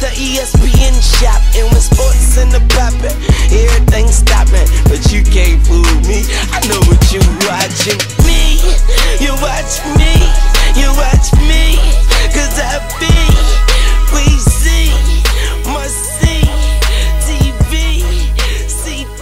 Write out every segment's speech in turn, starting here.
the ESPN shop. And when sports in the poppin', everything's stopping. But you can't fool me. I know what you watching. Me, you watch me, you watch me. Cause I be, we see, must see, TV.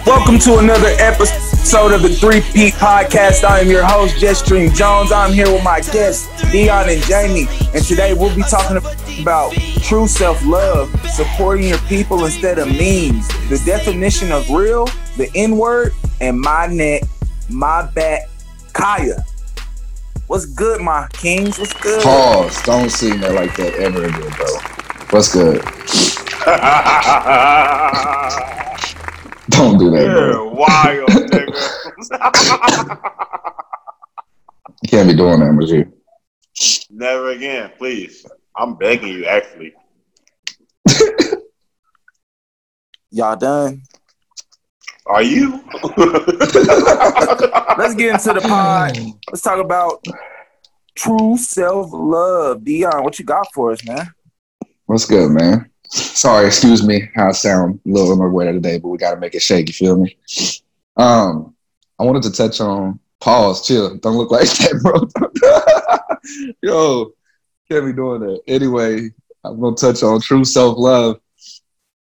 Welcome to another episode of the Three Peat Podcast. I am your host, Jess Jetstream Jones. I'm here with my guests, Dion and Jamie. And today we'll be talking about true self love, supporting your people instead of memes, the definition of real, the N word, and my neck, my back, Khia. What's good, my kings? What's good? Pause. Don't see me like that ever again, bro. What's good? Don't do that, You're bro. wild, nigga. You can't be doing that, Majid. Never again, please. I'm begging you, actually. Y'all done? Are you? Let's get into the pod. Let's talk about true self love. Dion, what you got for us, man? What's good, man? Sorry, excuse me how I sound a little under weather today, but we gotta make it shake, you feel me? Um, I wanted to touch on pause, chill. Don't look like that, bro. Yo, can't be doing that. Anyway, I'm gonna touch on true self-love.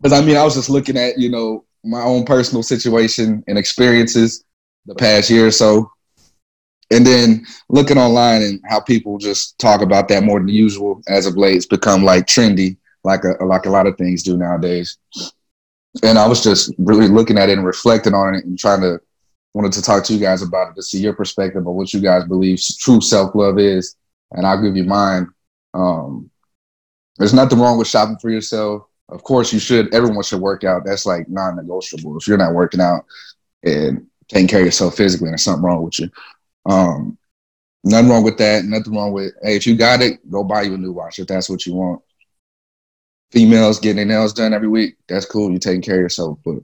Because I mean, I was just looking at, you know, my own personal situation and experiences the past year or so. And then looking online and how people just talk about that more than usual as of late. It's become like trendy, like a like a lot of things do nowadays. And I was just really looking at it and reflecting on it and trying to wanted to talk to you guys about it to see your perspective on what you guys believe true self love is. And I'll give you mine. Um, there's nothing wrong with shopping for yourself. Of course, you should. Everyone should work out. That's like non-negotiable. If you're not working out and taking care of yourself physically, there's something wrong with you. Um, nothing wrong with that. Nothing wrong with hey, if you got it, go buy you a new watch if that's what you want. Females getting their nails done every week, that's cool. You're taking care of yourself, but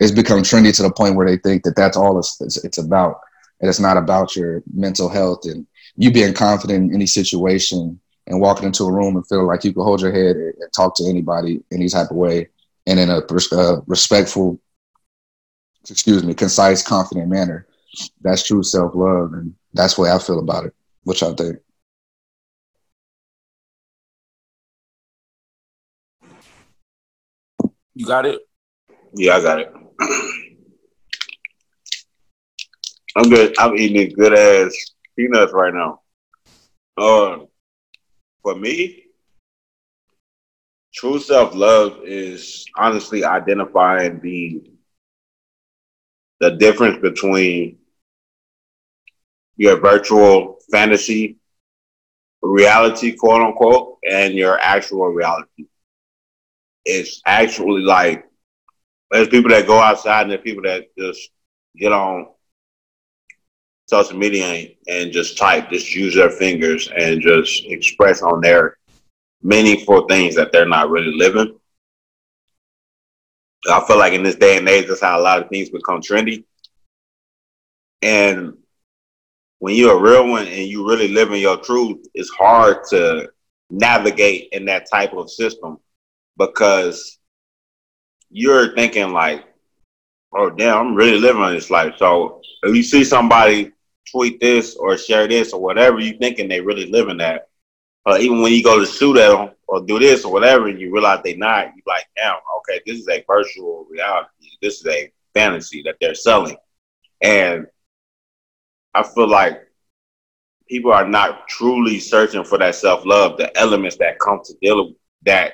it's become trendy to the point where they think that that's all it's, it's, it's about, and it's not about your mental health and you being confident in any situation and walking into a room and feeling like you can hold your head and and talk to anybody any type of way and in a uh, respectful, excuse me, concise, confident manner. That's true self love, and that's the way I feel about it. What y'all think? You got it? yeah, I got it. I'm good. I'm eating a good ass peanuts right now. Uh, for me, true self love is honestly identifying the the difference between your virtual fantasy reality, quote unquote, and your actual reality. It's actually like there's people that go outside and there's people that just get on social media and, just type, just use their fingers and just express on their meaningful things that they're not really living. I feel like in this day and age, that's how a lot of things become trendy. And when you're a real one and you really live in your truth, it's hard to navigate in that type of system because you're thinking like, oh damn, I'm really living this life. So if you see somebody tweet this or share this or whatever, you thinking they really living that. Uh, even when you go to shoot at them or do this or whatever, and you realize they're not, you like, damn, okay, this is a virtual reality. This is a fantasy that they're selling, and I feel like people are not truly searching for that self love, the elements that come to deal that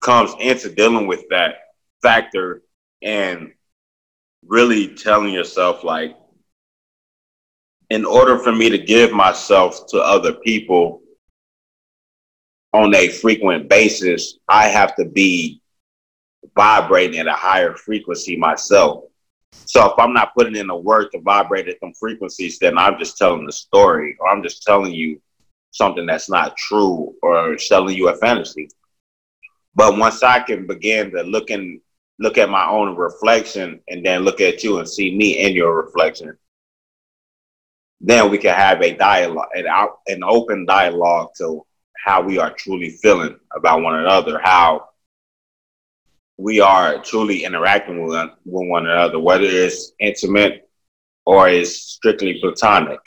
comes into dealing with that factor, and really telling yourself like, in order for me to give myself to other people on a frequent basis, I have to be vibrating at a higher frequency myself. So if I'm not putting in the work to vibrate at some frequencies, then I'm just telling the story, or I'm just telling you something that's not true, or selling you a fantasy. But once I can begin to look and look at my own reflection, and then look at you and see me in your reflection, then we can have a dialogue, an, an open dialogue to how we are truly feeling about one another, how we are truly interacting with, with one another, whether it's intimate or it's strictly platonic.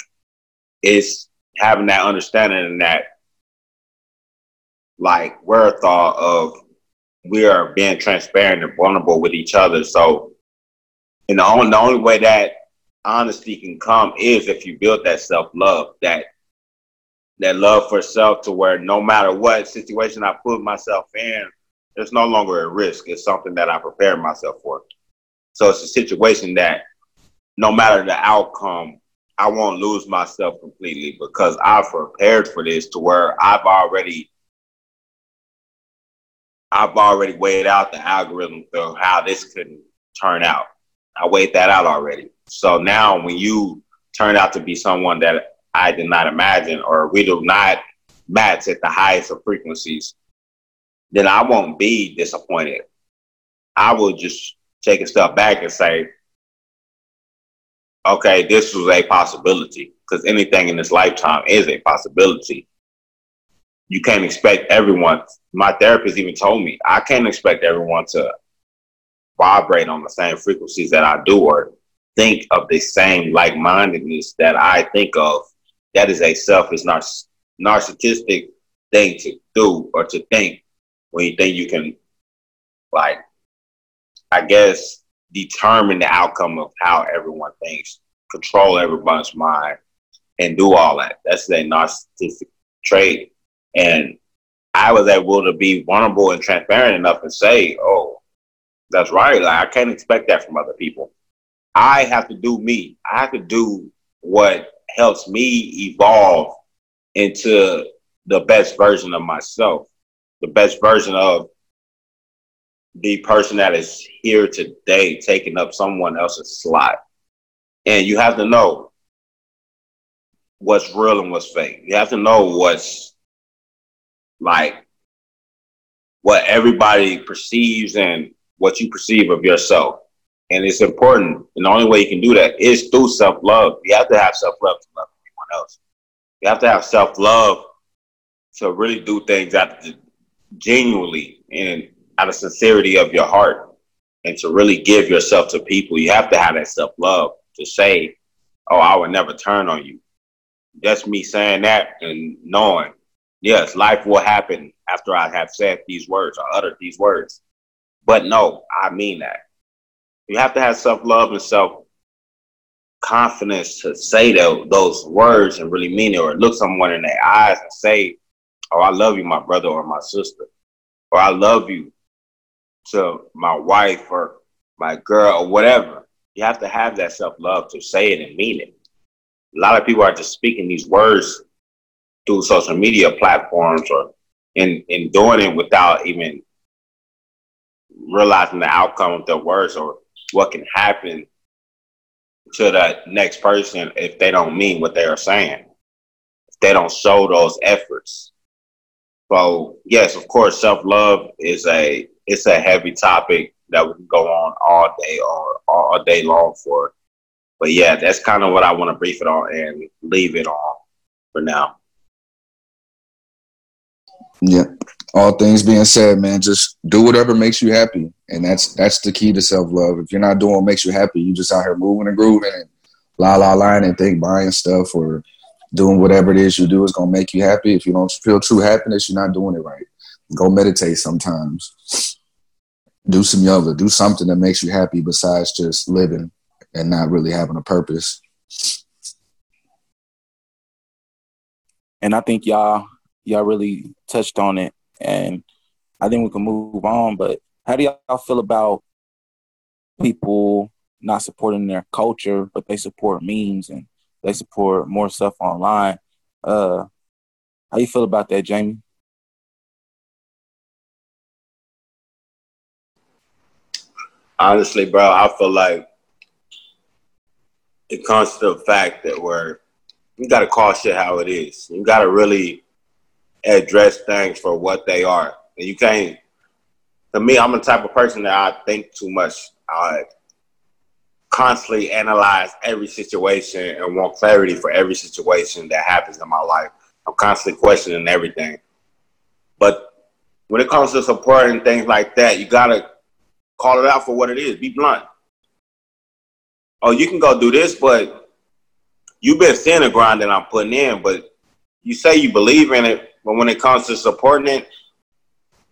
It's having that understanding and that like wherewithal of we are being transparent and vulnerable with each other. So, and the only, the only way that honesty can come is if you build that self love, that that love for self, to where no matter what situation I put myself in, it's no longer a risk. It's something that I prepared myself for. So it's a situation that no matter the outcome, I won't lose myself completely because I've prepared for this to where I've already I've already weighed out the algorithm of how this could turn out. I weighed that out already. So now when you turn out to be someone that I did not imagine or we do not match at the highest of frequencies, then I won't be disappointed. I will just take a step back and say, okay, this was a possibility because anything in this lifetime is a possibility. You can't expect everyone. My therapist even told me I can't expect everyone to vibrate on the same frequencies that I do or think of the same like mindedness that I think of. That is a selfish, narcissistic thing to do or to think when you think you can, like, I guess, determine the outcome of how everyone thinks, control everyone's mind, and do all that. That's a narcissistic trait. And I was able to be vulnerable and transparent enough and say, oh, that's right. Like, I can't expect that from other people. I have to do me. I have to do what helps me evolve into the best version of myself the best version of the person that is here today taking up someone else's slot. And you have to know what's real and what's fake. You have to know what's like what everybody perceives and what you perceive of yourself. And it's important. And the only way you can do that is through self love. You have to have self love to love anyone else. You have to have self love to really do things out of genuinely and out of sincerity of your heart and to really give yourself to people, you have to have that self love to say, Oh, I would never turn on you. That's me saying that and knowing, yes, life will happen after I have said these words or uttered these words. But no, I mean that. You have to have self love and self confidence to say those words and really mean it or look someone in their eyes and say, oh, I love you, my brother or my sister, or I love you to my wife or my girl or whatever. You have to have that self love to say it and mean it. A lot of people are just speaking these words through social media platforms or in, in doing it without even realizing the outcome of their words or what can happen to that next person if they don't mean what they are saying. If they don't show those efforts. So yes, of course, self love is a it's a heavy topic that we can go on all day or all day long for. But yeah, that's kind of what I want to brief it on and leave it on for now. Yeah. All things being said, man, just do whatever makes you happy. And that's that's the key to self love. If you're not doing what makes you happy, you just out here moving and grooving and la la line and think buying stuff or doing whatever it is you do is gonna make you happy. If you don't feel true happiness, you're not doing it right. Go meditate sometimes. Do some yoga. Do something that makes you happy besides just living and not really having a purpose. And I think y'all y'all really touched on it and I think we can move on. But how do y'all feel about people not supporting their culture, but they support memes and they support more stuff online. Uh, how you feel about that, Jamie? Honestly, bro, I feel like it comes to the fact that we're you got to call shit how it is. You got to really address things for what they are. And you can't. To me, I'm the type of person that I think too much. I constantly analyze every situation and want clarity for every situation that happens in my life. I'm constantly questioning everything. But when it comes to supporting things like that, you gotta call it out for what it is. Be blunt. Oh, you can go do this, but you've been seeing the grind that I'm putting in, but you say you believe in it, but when it comes to supporting it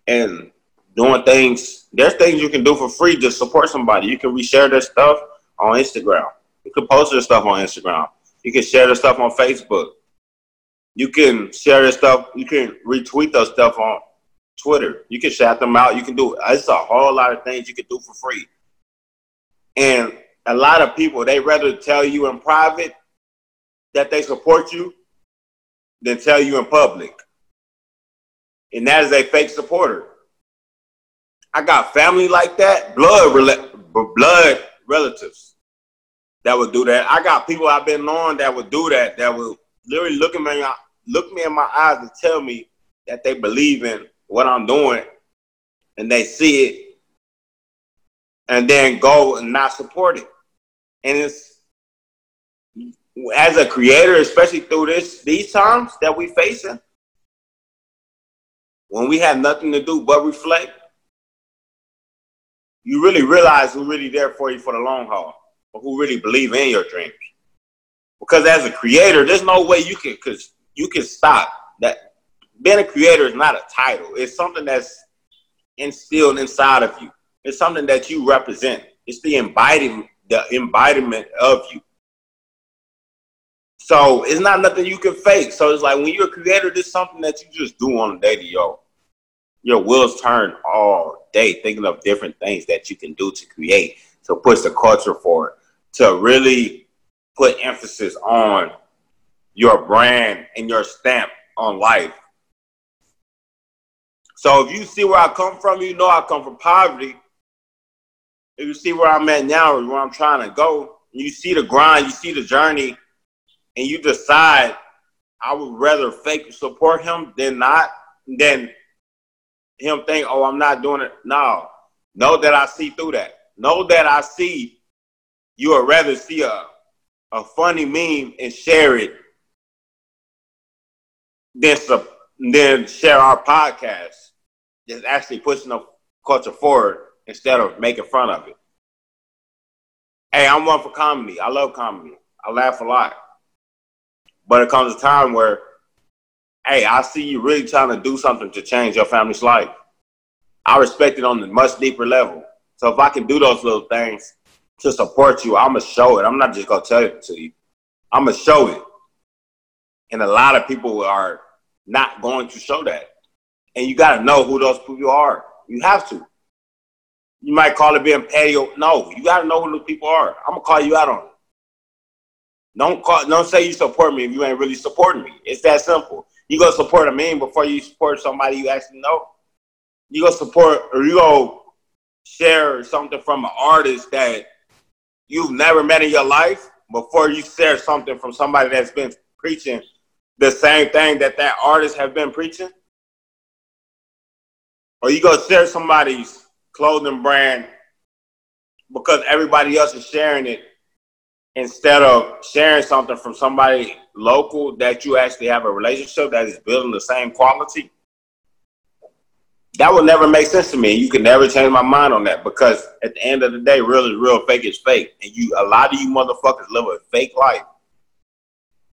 and doing things, there's things you can do for free to support somebody. You can reshare their stuff on Instagram. You can post their stuff on Instagram. You can share their stuff on Facebook. You can share their stuff. You can retweet their stuff on Twitter. You can shout them out. You can do it's a whole lot of things you can do for free. And a lot of people they rather tell you in private that they support you than tell you in public. And that is a fake supporter. I got family like that, blood blood relatives that would do that. I got people I've been knowing that would do that. That would literally look at me, look me in my eyes and tell me that they believe in what I'm doing, and they see it, and then go and not support it. And it's as a creator, especially through this these times that we facing, when we have nothing to do but reflect, you really realize who really there for you for the long haul, or who really believe in your dreams. Because as a creator, there's no way you can because you can stop that. Being a creator is not a title. It's something that's instilled inside of you. It's something that you represent. It's the embodiment, the embodiment of you. So it's not nothing you can fake. So it's like when you're a creator, this is something that you just do on a daily, yo. Your wheels turn all day thinking of different things that you can do to create, to push the culture forward, to really put emphasis on your brand and your stamp on life. So if you see where I come from, you know I come from poverty. If you see where I'm at now, where I'm trying to go, you see the grind, you see the journey, and you decide I would rather fake support him than not, than him think, oh, I'm not doing it. No, know that I see through that. Know that I see you would rather see a, a funny meme and share it than, than share our podcast. Just actually pushing the culture forward instead of making fun of it. Hey, I'm one for comedy. I love comedy. I laugh a lot. But it comes a time where, hey, I see you really trying to do something to change your family's life. I respect it on a much deeper level. So if I can do those little things to support you, I'm gonna show it. I'm not just gonna tell it to you. I'm gonna show it. And a lot of people are not going to show that. And you gotta know who those people are. You have to. You might call it being petty. No, you gotta know who those people are. I'm gonna call you out on it. Don't call. Don't say you support me if you ain't really supporting me. It's that simple. You go support a meme before you support somebody you actually know. You go support or you go share something from an artist that you've never met in your life before you share something from somebody that's been preaching the same thing that that artist have been preaching. Or you go share somebody's clothing brand because everybody else is sharing it instead of sharing something from somebody local that you actually have a relationship that is building the same quality, that would never make sense to me. You can never change my mind on that because at the end of the day, real is real, fake is fake. And you a lot of you motherfuckers live a fake life.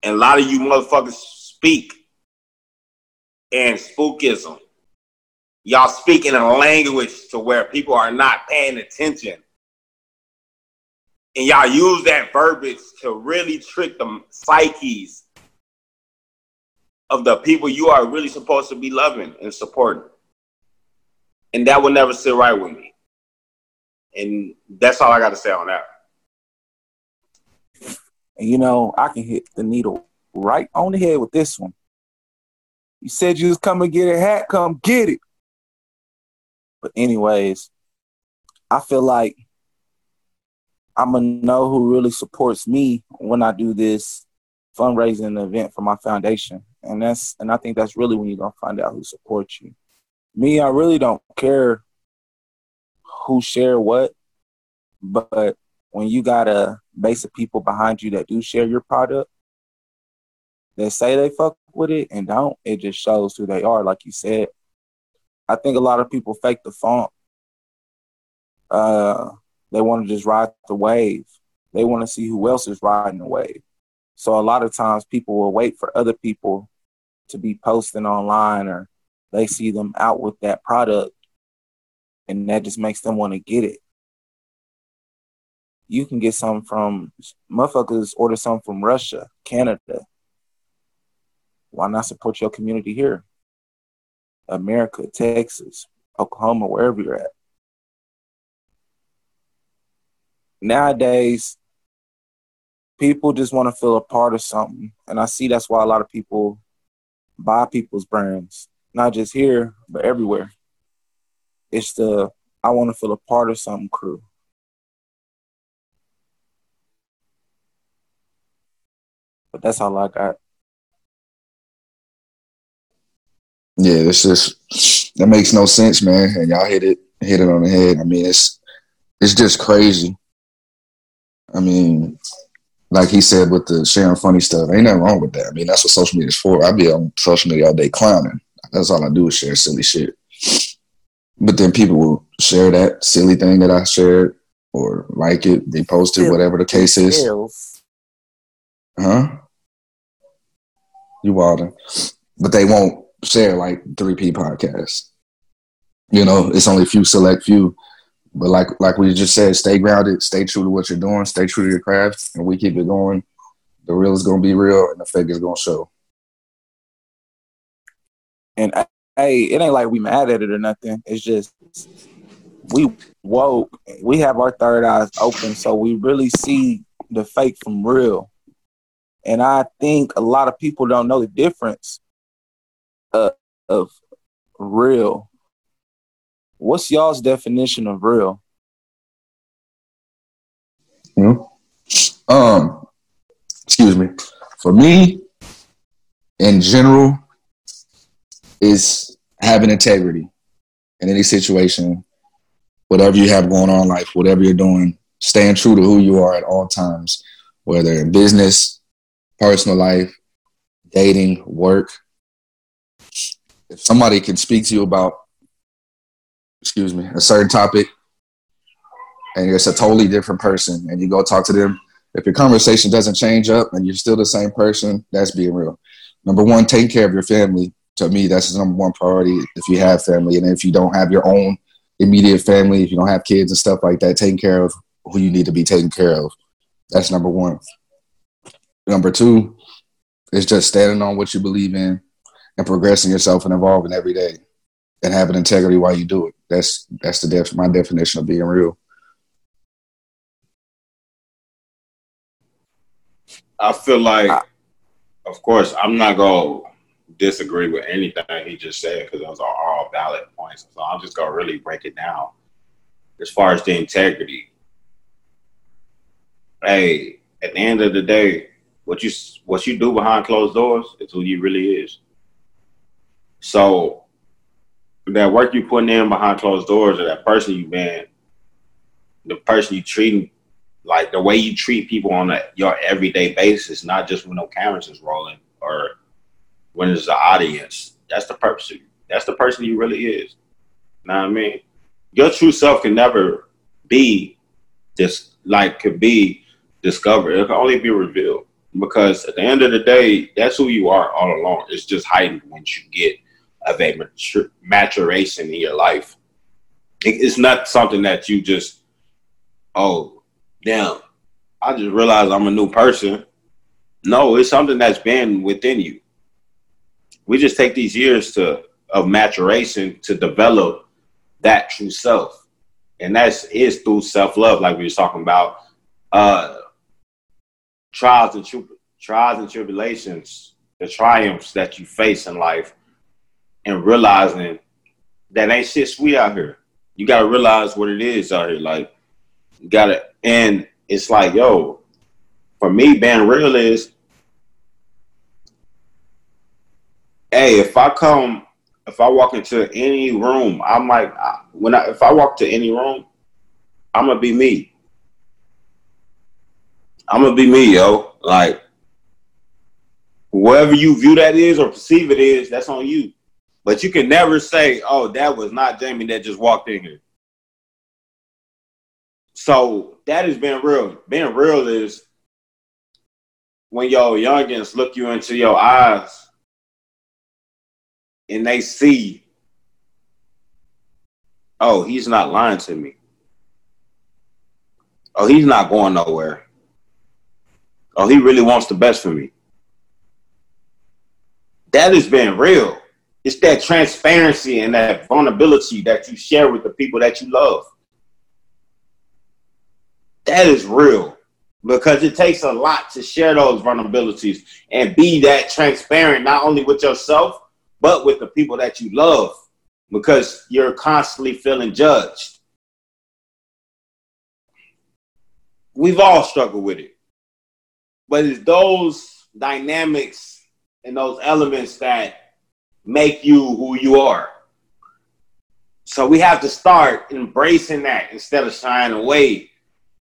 And a lot of you motherfuckers speak in spookism. Y'all speak in a language to where people are not paying attention and y'all use that verbiage to really trick the psyches of the people you are really supposed to be loving and supporting. And that will never sit right with me. And that's all I got to say on that. And you know, I can hit the needle right on the head with this one. You said you was coming get a hat, come get it. But anyways, I feel like I'm gonna know who really supports me when I do this fundraising event for my foundation, and that's and I think that's really when you're gonna find out who supports you. Me, I really don't care who share what, but when you got a base of people behind you that do share your product, that say they fuck with it and don't, it just shows who they are. Like you said, I think a lot of people fake the funk. Uh, they want to just ride the wave. They want to see who else is riding the wave. So a lot of times people will wait for other people to be posting online or they see them out with that product and that just makes them want to get it. You can get some from motherfuckers order some from Russia, Canada. Why not support your community here? America, Texas, Oklahoma, wherever you're at. Nowadays, people just want to feel a part of something. And I see that's why a lot of people buy people's brands, not just here, but everywhere. It's the I want to feel a part of something crew. But that's all I got. Yeah, it's just that makes no sense, man. And y'all hit it hit it on the head. I mean, it's it's just crazy. I mean, like he said with the sharing funny stuff, ain't nothing wrong with that. I mean, that's what social media is for. I be on social media all day clowning. That's all I do is share silly shit. But then people will share that silly thing that I shared or like it, repost it, whatever the case is. Huh? You wildin'. But they won't share like 3P podcasts. You know, it's only a few select few. But like like we just said, stay grounded, stay true to what you're doing, stay true to your craft, and we keep it going. The real is gonna be real and the fake is gonna show. And uh, hey, it ain't like we mad at it or nothing. It's just we woke. We have our third eyes open, so we really see the fake from real. And I think a lot of people don't know the difference of, of real. What's y'all's definition of real? Hmm? Um, excuse me. For me, in general, is having integrity in any situation, whatever you have going on in life, whatever you're doing, staying true to who you are at all times, whether in business, personal life, dating, work. If somebody can speak to you about, excuse me, a certain topic, and it's a totally different person, and you go talk to them, if your conversation doesn't change up and you're still the same person, that's being real. Number one, taking care of your family to me, that's the number one priority if you have family. And if you don't have your own immediate family, if you don't have kids and stuff like that, taking care of who you need to be taken care of. That's number one. Number two is just standing on what you believe in and progressing yourself and evolving every day and having integrity while you do it. That's that's the def- my definition of being real. I feel like, of course, I'm not gonna disagree with anything he just said because those are all valid points. So I'm just gonna really break it down. As far as the integrity, hey, at the end of the day, what you what you do behind closed doors is who you really is. So that work you putting in behind closed doors, or that person you've been, the person you treating, like the way you treat people on a your everyday basis, not just when no cameras is rolling or when there's an audience. That's the purpose. of you. That's the person you really is. You know what I mean? Your true self can never be this like could be discovered. It can only be revealed. Because at the end of the day, that's who you are all along. It's just heightened once you get of a matur- maturation in your life. It's not something that you just, oh, damn, I just realized I'm a new person. No, it's something that's been within you we just take these years to of maturation to develop that true self, and that's is through self love, like we were talking about. Uh, trials and tri- trials and tribulations, the triumphs that you face in life, and realizing that ain't shit sweet out here. You gotta realize what it is out here. Like, you gotta, and it's like, yo, for me, being real is hey, if I come, if I walk into any room, I'm like, when I if I walk to any room, I'm gonna be me. I'm gonna be me, yo. Like whatever you view that is or perceive it is, that's on you. But you can never say, "Oh, that was not Jamie that just walked in here." So that has been real. Being real is when your youngins look you into your eyes and they see, oh, he's not lying to me. Oh, he's not going nowhere. Oh, he really wants the best for me. That has been real. It's that transparency and that vulnerability that you share with the people that you love. That is real because it takes a lot to share those vulnerabilities and be that transparent, not only with yourself, but with the people that you love because you're constantly feeling judged. We've all struggled with it. But it's those dynamics and those elements that make you who you are. So we have to start embracing that instead of shying away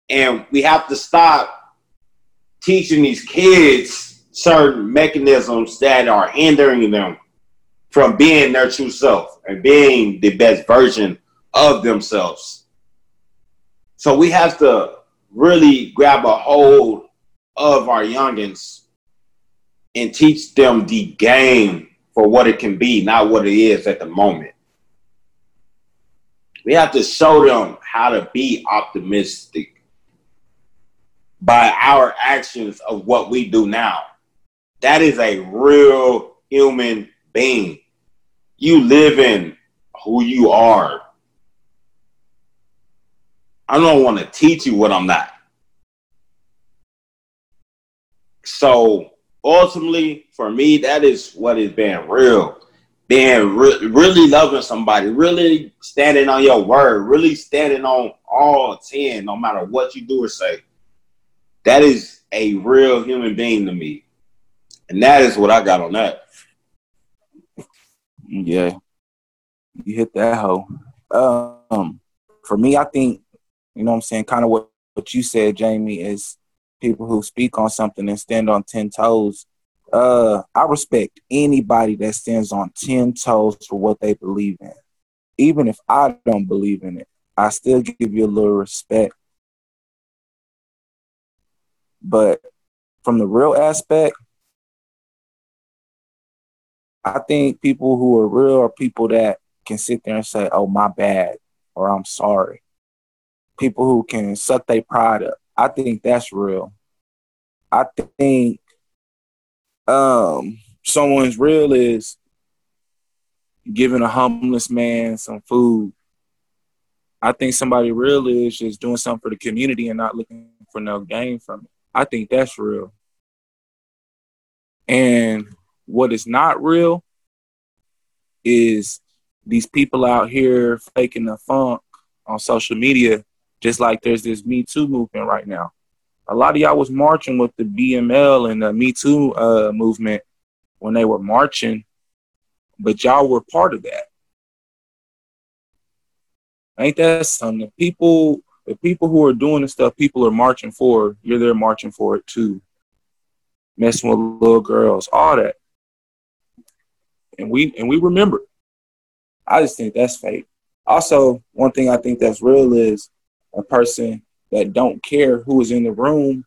and we have to stop teaching these kids certain mechanisms that are hindering them from being their true self and being the best version of themselves. So we have to really grab a hold of our youngins and teach them the game for what it can be, not what it is at the moment. We have to show them how to be optimistic by our actions of what we do now. That is a real human being. You live in who you are. I don't want to teach you what I'm not. So ultimately, for me, that is what is being real. Being re- really loving somebody, really standing on your word, really standing on all 10, no matter what you do or say that is a real human being to me. And that is what I got on that. Yeah. You hit that hoe. Um, for me, I think, you know what I'm saying, kind of what, what you said, Jamie, is people who speak on something and stand on 10 toes. Uh, I respect anybody that stands on 10 toes for what they believe in. Even if I don't believe in it, I still give you a little respect but from the real aspect, I think people who are real are people that can sit there and say, "Oh, my bad," or "I'm sorry." People who can suck their pride up. I think that's real. I think um, someone's real is giving a homeless man some food. I think somebody real is just doing something for the community and not looking for no gain from it. I think that's real. And what is not real is these people out here faking the funk on social media, just like there's this Me Too movement right now. A lot of y'all was marching with the BML and the Me Too uh, movement when they were marching, but y'all were part of that. Ain't that something? The People the people who are doing the stuff people are marching for, you're there marching for it too. Messing with little girls, all that. And we and we remember. I just think that's fake. Also, one thing I think that's real is a person that don't care who is in the room,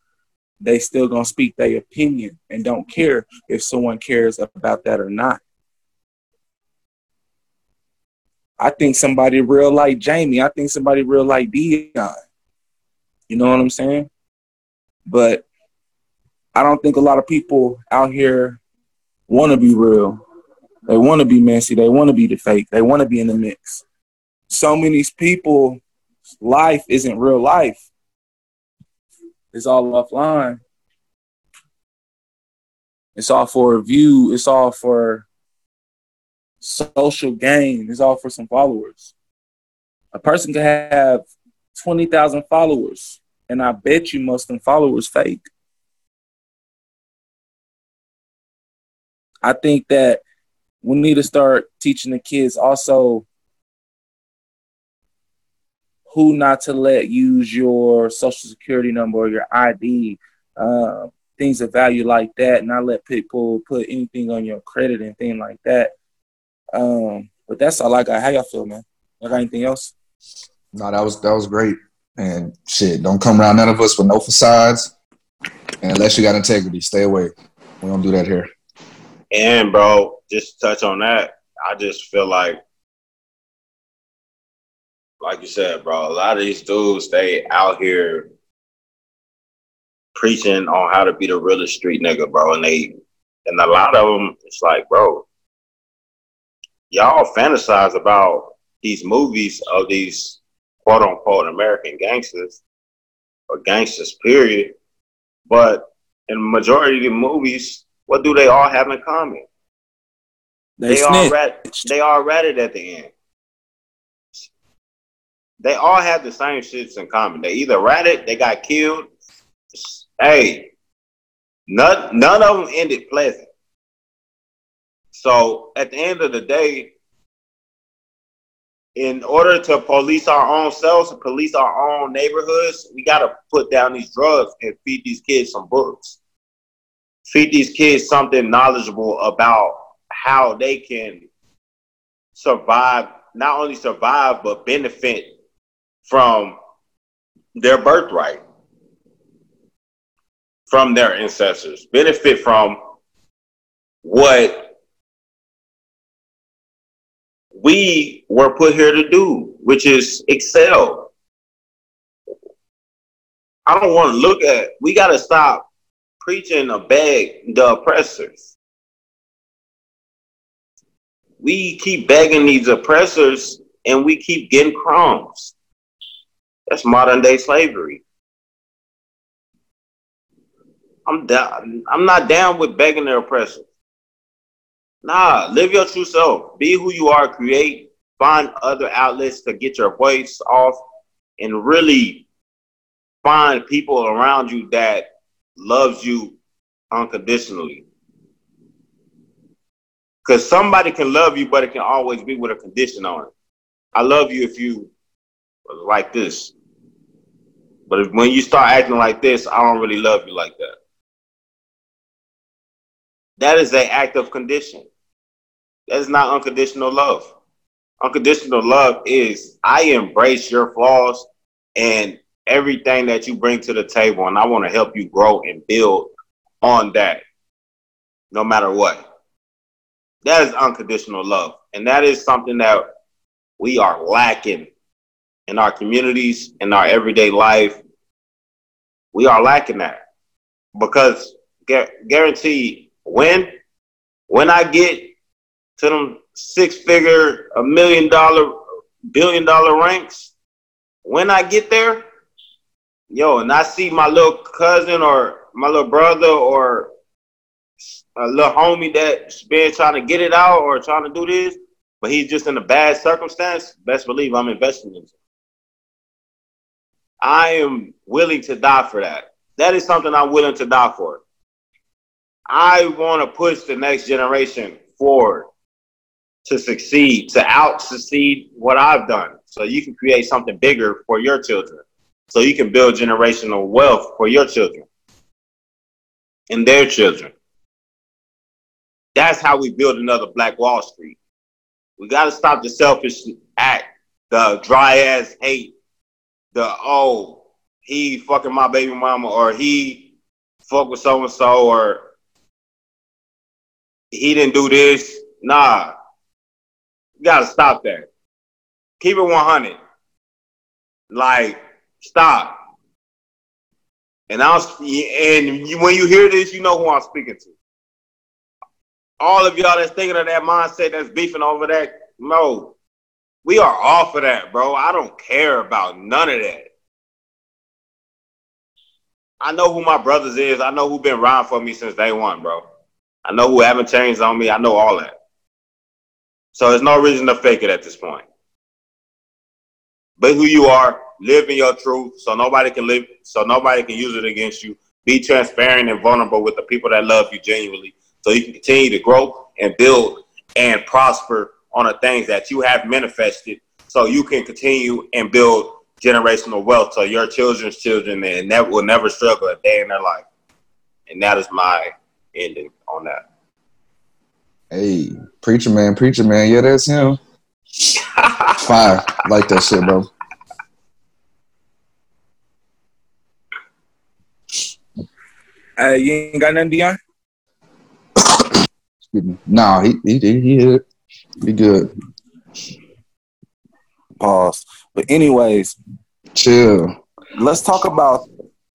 they still gonna speak their opinion and don't care if someone cares about that or not. I think somebody real like Jamie. I think somebody real like Dion. You know what I'm saying? But I don't think a lot of people out here want to be real. They want to be messy. They want to be the fake. They want to be in the mix. So many people, life isn't real life. It's all offline. It's all for a view. It's all for social gain. It's all for some followers. A person can have 20,000 followers, and I bet you most of them followers fake. I think that we need to start teaching the kids also who not to let use your social security number or your ID, uh, things of value like that, not let people put anything on your credit and thing like that Um, but that's all I got. How y'all feel, man? I got anything else? No, that was that was great. And shit, don't come around none of us with no facades. And unless you got integrity, stay away. We don't do that here. And bro, just to touch on that, I just feel like, like you said, bro, a lot of these dudes they out here preaching on how to be the realest street nigga, bro, and they, and a lot of them, it's like, bro, y'all fantasize about these movies of these quote unquote American gangsters or gangsters, period. But in the majority of the movies, what do they all have in common? They, They all rat, they all ratted at the end. They all have the same shits in common. They either ratted, they got killed. Hey, none none of them ended pleasant. So at the end of the day, in order to police our own selves, to police our own neighborhoods, we got to put down these drugs and feed these kids some books. Feed these kids something knowledgeable about how they can survive, not only survive, but benefit from their birthright, from their ancestors, benefit from what we were put here to do, which is excel. I don't want to look at, we got to stop preaching to beg the oppressors. We keep begging these oppressors and we keep getting crumbs. That's modern day slavery. I'm down. I'm not down with begging the oppressors. Nah, live your true self. Be who you are. Create. Find other outlets to get your voice off, and really find people around you that loves you unconditionally. Because somebody can love you, but it can always be with a condition on it. I love you if you like this. But if, when you start acting like this, I don't really love you like that. That is an act of condition. That is not unconditional love. Unconditional love is I embrace your flaws and everything that you bring to the table, and I want to help you grow and build on that, no matter what. That is unconditional love. And that is something that we are lacking in our communities, in our everyday life. We are lacking that because gu- guarantee when when I get to them six figure, a million dollar, billion dollar ranks, when I get there, yo, and I see my little cousin or my little brother or a little homie that's been trying to get it out or trying to do this, but he's just in a bad circumstance, best believe I'm investing in him. I am willing to die for that. That is something I'm willing to die for. I want to push the next generation forward to succeed, to out succeed what I've done. So you can create something bigger for your children. So you can build generational wealth for your children and their children. That's how we build another Black Wall Street. We got to stop the selfish act, the dry ass hate, the oh, he fucking my baby mama, or he fuck with so and so, or he didn't do this. Nah, you gotta stop that. Keep it 100. Like, stop. And I'll and you, when you hear this, you know who I'm speaking to. All of y'all that's thinking of that mindset that's beefing over that, no, we are off of that, bro. I don't care about none of that. I know who my brothers is. I know who been riding for me since day one, bro. I know who haven't changed on me. I know all that. So there's no reason to fake it at this point. Be who you are. Live in your truth, so nobody can live. So nobody can use it against you. Be transparent and vulnerable with the people that love you genuinely, so you can continue to grow and build and prosper on the things that you have manifested, so you can continue and build generational wealth so your children's children and that will never struggle a day in their life. And that is my ending on that. Hey, preacher man, preacher man. Yeah, that's him. Fire. Like that shit, bro. Uh, you ain't got nothing, Dion? Excuse me. Nah, he he he he, hit. He good. Pause. But anyways, Chill. let's talk about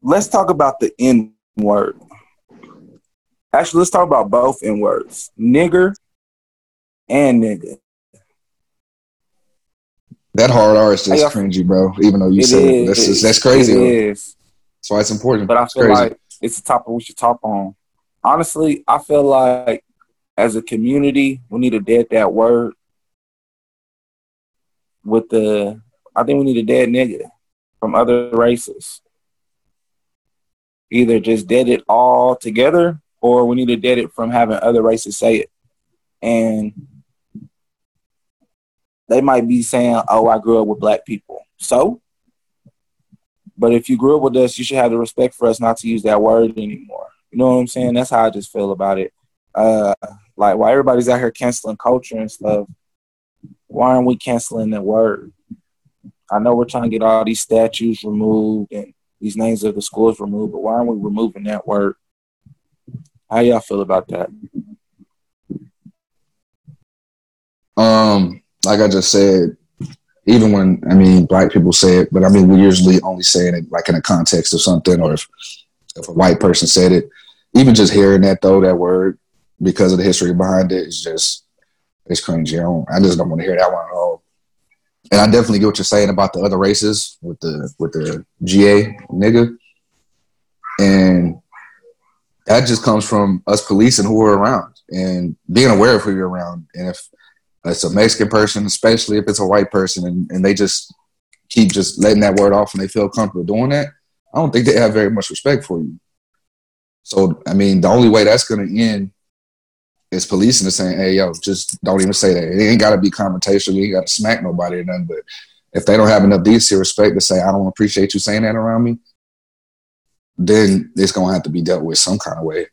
let's talk about the N word. Actually, let's talk about both N words, nigger and nigga. That hard R is just Hey, cringy, bro. Even though you It said it, that's is. just, that's crazy. It is. That's why it's important. But I It's feel crazy. like it's a topic we should talk on. Honestly, I feel like as a community, we need to dead that word with the. I think we need a dead nigga from other races. Either just dead it all together, or we need to dead it from having other races say it. And they might be saying, "Oh, I grew up with black people." So, but if you grew up with us, you should have the respect for us not to use that word anymore. You know what I'm saying? That's how I just feel about it. Uh, like why everybody's out here canceling culture and stuff. Why aren't we canceling that word? I know we're trying to get all these statues removed and these names of the schools removed, but why aren't we removing that word? How y'all feel about that? Um, like I just said, even when I mean black people say it, but I mean we're usually only saying it like in a context of something, or if if a white person said it, even just hearing that though that word because of the history behind it, it is just it's cringy. I, don't, I just don't want to hear that one at all. And I definitely get what you're saying about the other races with the with the GA nigga, and that just comes from us policing who we're around and being aware of who you're around. And if it's a Mexican person, especially if it's a white person, and, and they just keep just letting that word off and they feel comfortable doing that, I don't think they have very much respect for you. So, I mean, the only way that's going to end is policing and saying, hey, yo, just don't even say that. It ain't got to be confrontational. You ain't got to smack nobody or nothing. But if they don't have enough decency respect to say, I don't appreciate you saying that around me, then it's going to have to be dealt with some kind of way.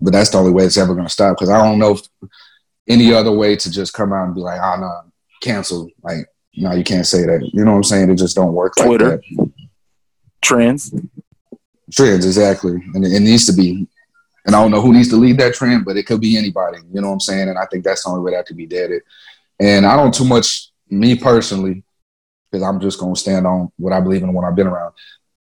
But that's the only way it's ever going to stop because I don't know if any other way to just come out and be like, ah, oh, no, cancel. Like, no, you can't say that. You know what I'm saying? It just don't work like Twitter. that. Trends. Trends, exactly. And it needs to be. And I don't know who needs to lead that trend, but it could be anybody. You know what I'm saying? And I think that's the only way that could be deaded. And I don't too much, me personally, because I'm just to stand on what I believe in and what I've been around.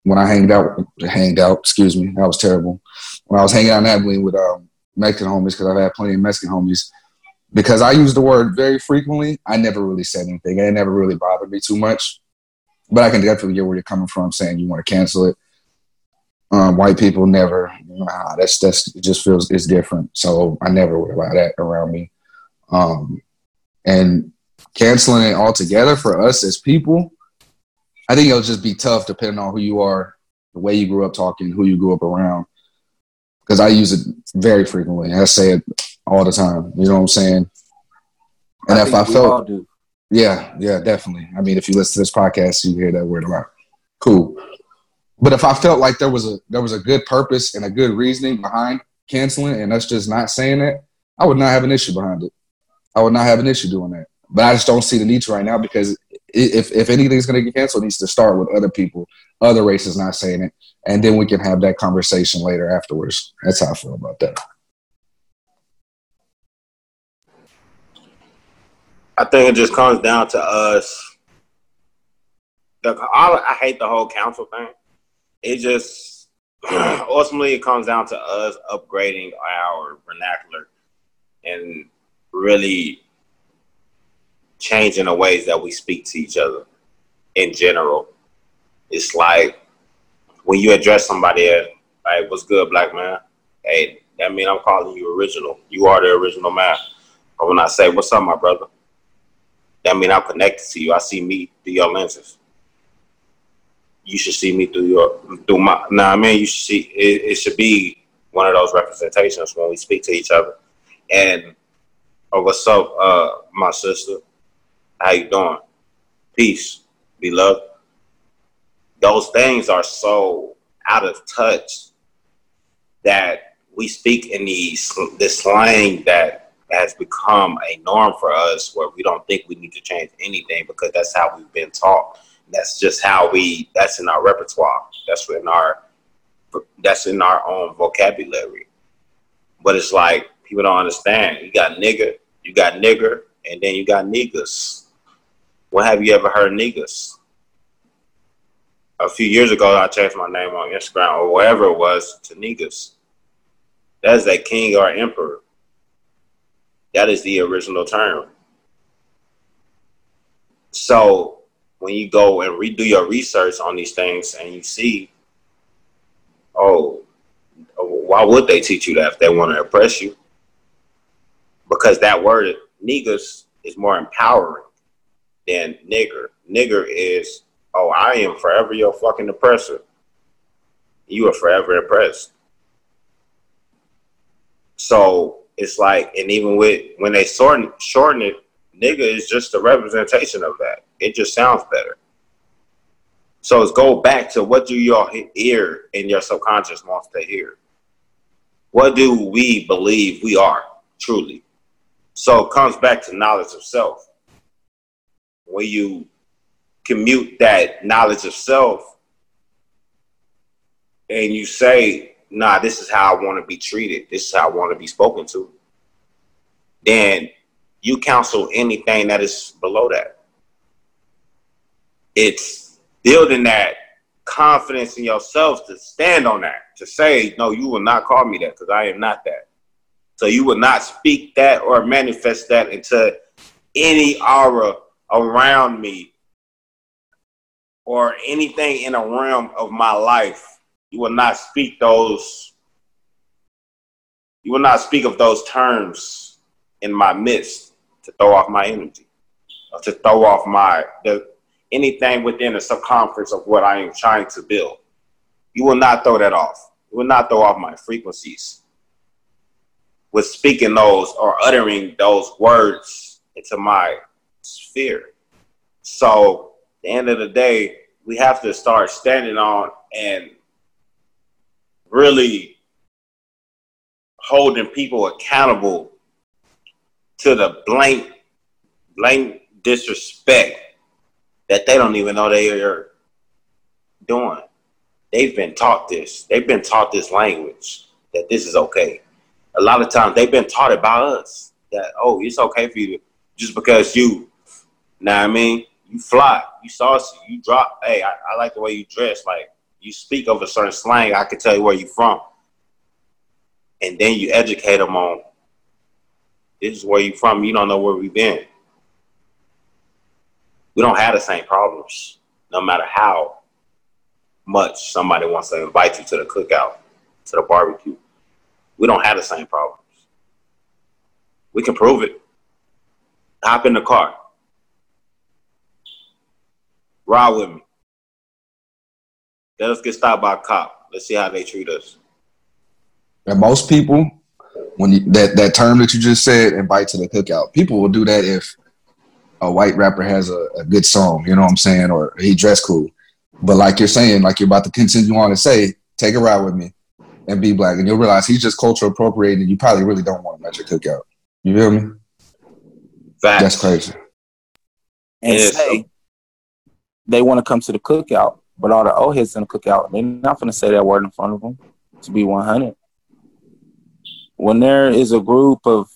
When I hanged out, hanged out, excuse me, that was terrible. When I was hanging out in Abilene with um, Mexican homies, because I've had plenty of Mexican homies, because I use the word very frequently, I never really said anything. and It never really bothered me too much. But I can definitely get where you're coming from, saying you want to cancel it. Um, white people never. Nah, that's that's it. Just feels it's different. So I never would allow that around me. Um, and canceling it altogether for us as people, I think it'll just be tough depending on who you are, the way you grew up talking, who you grew up around. Because I use it very frequently. I say it all the time. You know what I'm saying? And if I felt yeah, yeah, definitely. I mean, if you listen to this podcast, you hear that word a lot. Cool. But if I felt like there was a there was a good purpose and a good reasoning behind canceling, and us just not saying it, I would not have an issue behind it. I would not have an issue doing that. But I just don't see the need to right now because if if anything's going to get canceled, it needs to start with other people, other races not saying it, and then we can have that conversation later afterwards. That's how I feel about that. I think it just comes down to us. The, I hate the whole council thing. It just ultimately it comes down to us upgrading our vernacular and really changing the ways that we speak to each other in general. It's like when you address somebody uh, as, hey, what's good, black man? Hey, that mean I'm calling you original. You are the original man. But when I say, what's up, my brother? That mean I'm connected to you. I see me through your lenses. You should see me through your through my. Now, I mean, you should see. It, it should be one of those representations when we speak to each other. And oh, what's up, uh, my sister? How you doing? Peace, beloved. Those things are so out of touch that we speak in these this slang that has become a norm for us where we don't think we need to change anything because that's how we've been taught. That's just how we. That's in our repertoire. That's in our. That's in our own vocabulary. But it's like people don't understand. You got nigger, you got nigger, and then you got Negus. When have you ever heard Negus? A few years ago, I changed my name on Instagram or wherever it was to Negus. That is a king or emperor. That is the original term. So when you go and redo your research on these things and you see, oh, why would they teach you that if they want to oppress you? Because that word Negus is more empowering than nigger. Nigger is, oh, I am forever your fucking oppressor. You are forever oppressed. So it's like, and even with when they shorten shorten it, nigga is just a representation of that. It just sounds better. So it's go back to what do your ear and your subconscious wants to hear. What do we believe we are truly? So it comes back to knowledge of self. When you commute that knowledge of self and you say, nah, this is how I want to be treated, this is how I want to be spoken to, then you counsel anything that is below that. It's building that confidence in yourself to stand on that, to say, no, you will not call me that because I am not that. So you will not speak that or manifest that into any aura around me or anything in a realm of my life. You will not speak those. You will not speak of those terms in my midst to throw off my energy, to throw off my the, anything within the circumference of what I am trying to build. You will not throw that off. You will not throw off my frequencies with speaking those or uttering those words into my sphere. So, the end of the day, we have to start standing on and really holding people accountable to the blank, blank disrespect that they don't even know they are doing. They've been taught this. They've been taught this language that this is okay. A lot of times they've been taught it by us that oh it's okay for you to just because you know what I mean? You fly you saucy you drop. Hey I, I like the way you dress. Like you speak of a certain slang. I can tell you where you from. And then you educate them on this is where you from. You don't know where we've been we don't have the same problems no matter how much somebody wants to invite you to the cookout to the barbecue we don't have the same problems. We can prove it. Hop in the car. Ride with me. Let us get stopped by a cop. Let's see how they treat us. And most people, when you, that that term that you just said, invite to the cookout, people will do that if a white rapper has a, a good song, you know what I'm saying, or he dress cool. But like you're saying, like you're about to continue on to say, take a ride with me and be black, and you'll realize he's just cultural appropriating. You probably really don't want him at your cookout. You feel me? Facts. That's crazy. And Yeah, say they want to come to the cookout, but all the old heads in the cookout, they're not going to say that word in front of them. To be one hundred, when there is a group of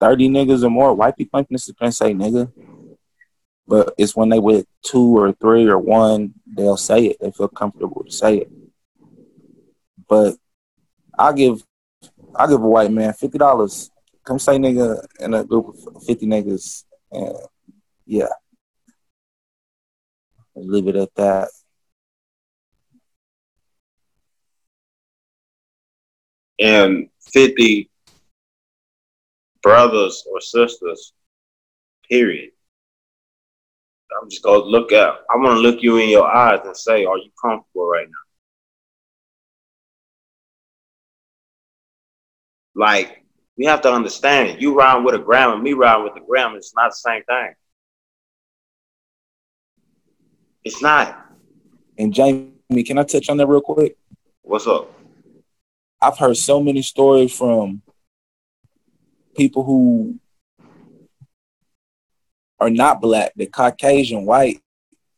thirty niggas or more, white people ain't going to say nigga. But it's when they with two or three or one, they'll say it. They feel comfortable to say it. But I give I give a white man fifty dollars. Come say nigga in a group of fifty niggas and yeah. Leave it at that. And 50 brothers or sisters, period. I'm just to look at, I want to look you in your eyes and say, are you comfortable right now? Like, we have to understand, you ride with a gram and me ride with a gram, it's not the same thing. It's not. And Jamie, can I touch on that real quick? What's up? I've heard so many stories from people who are not black, the Caucasian, white,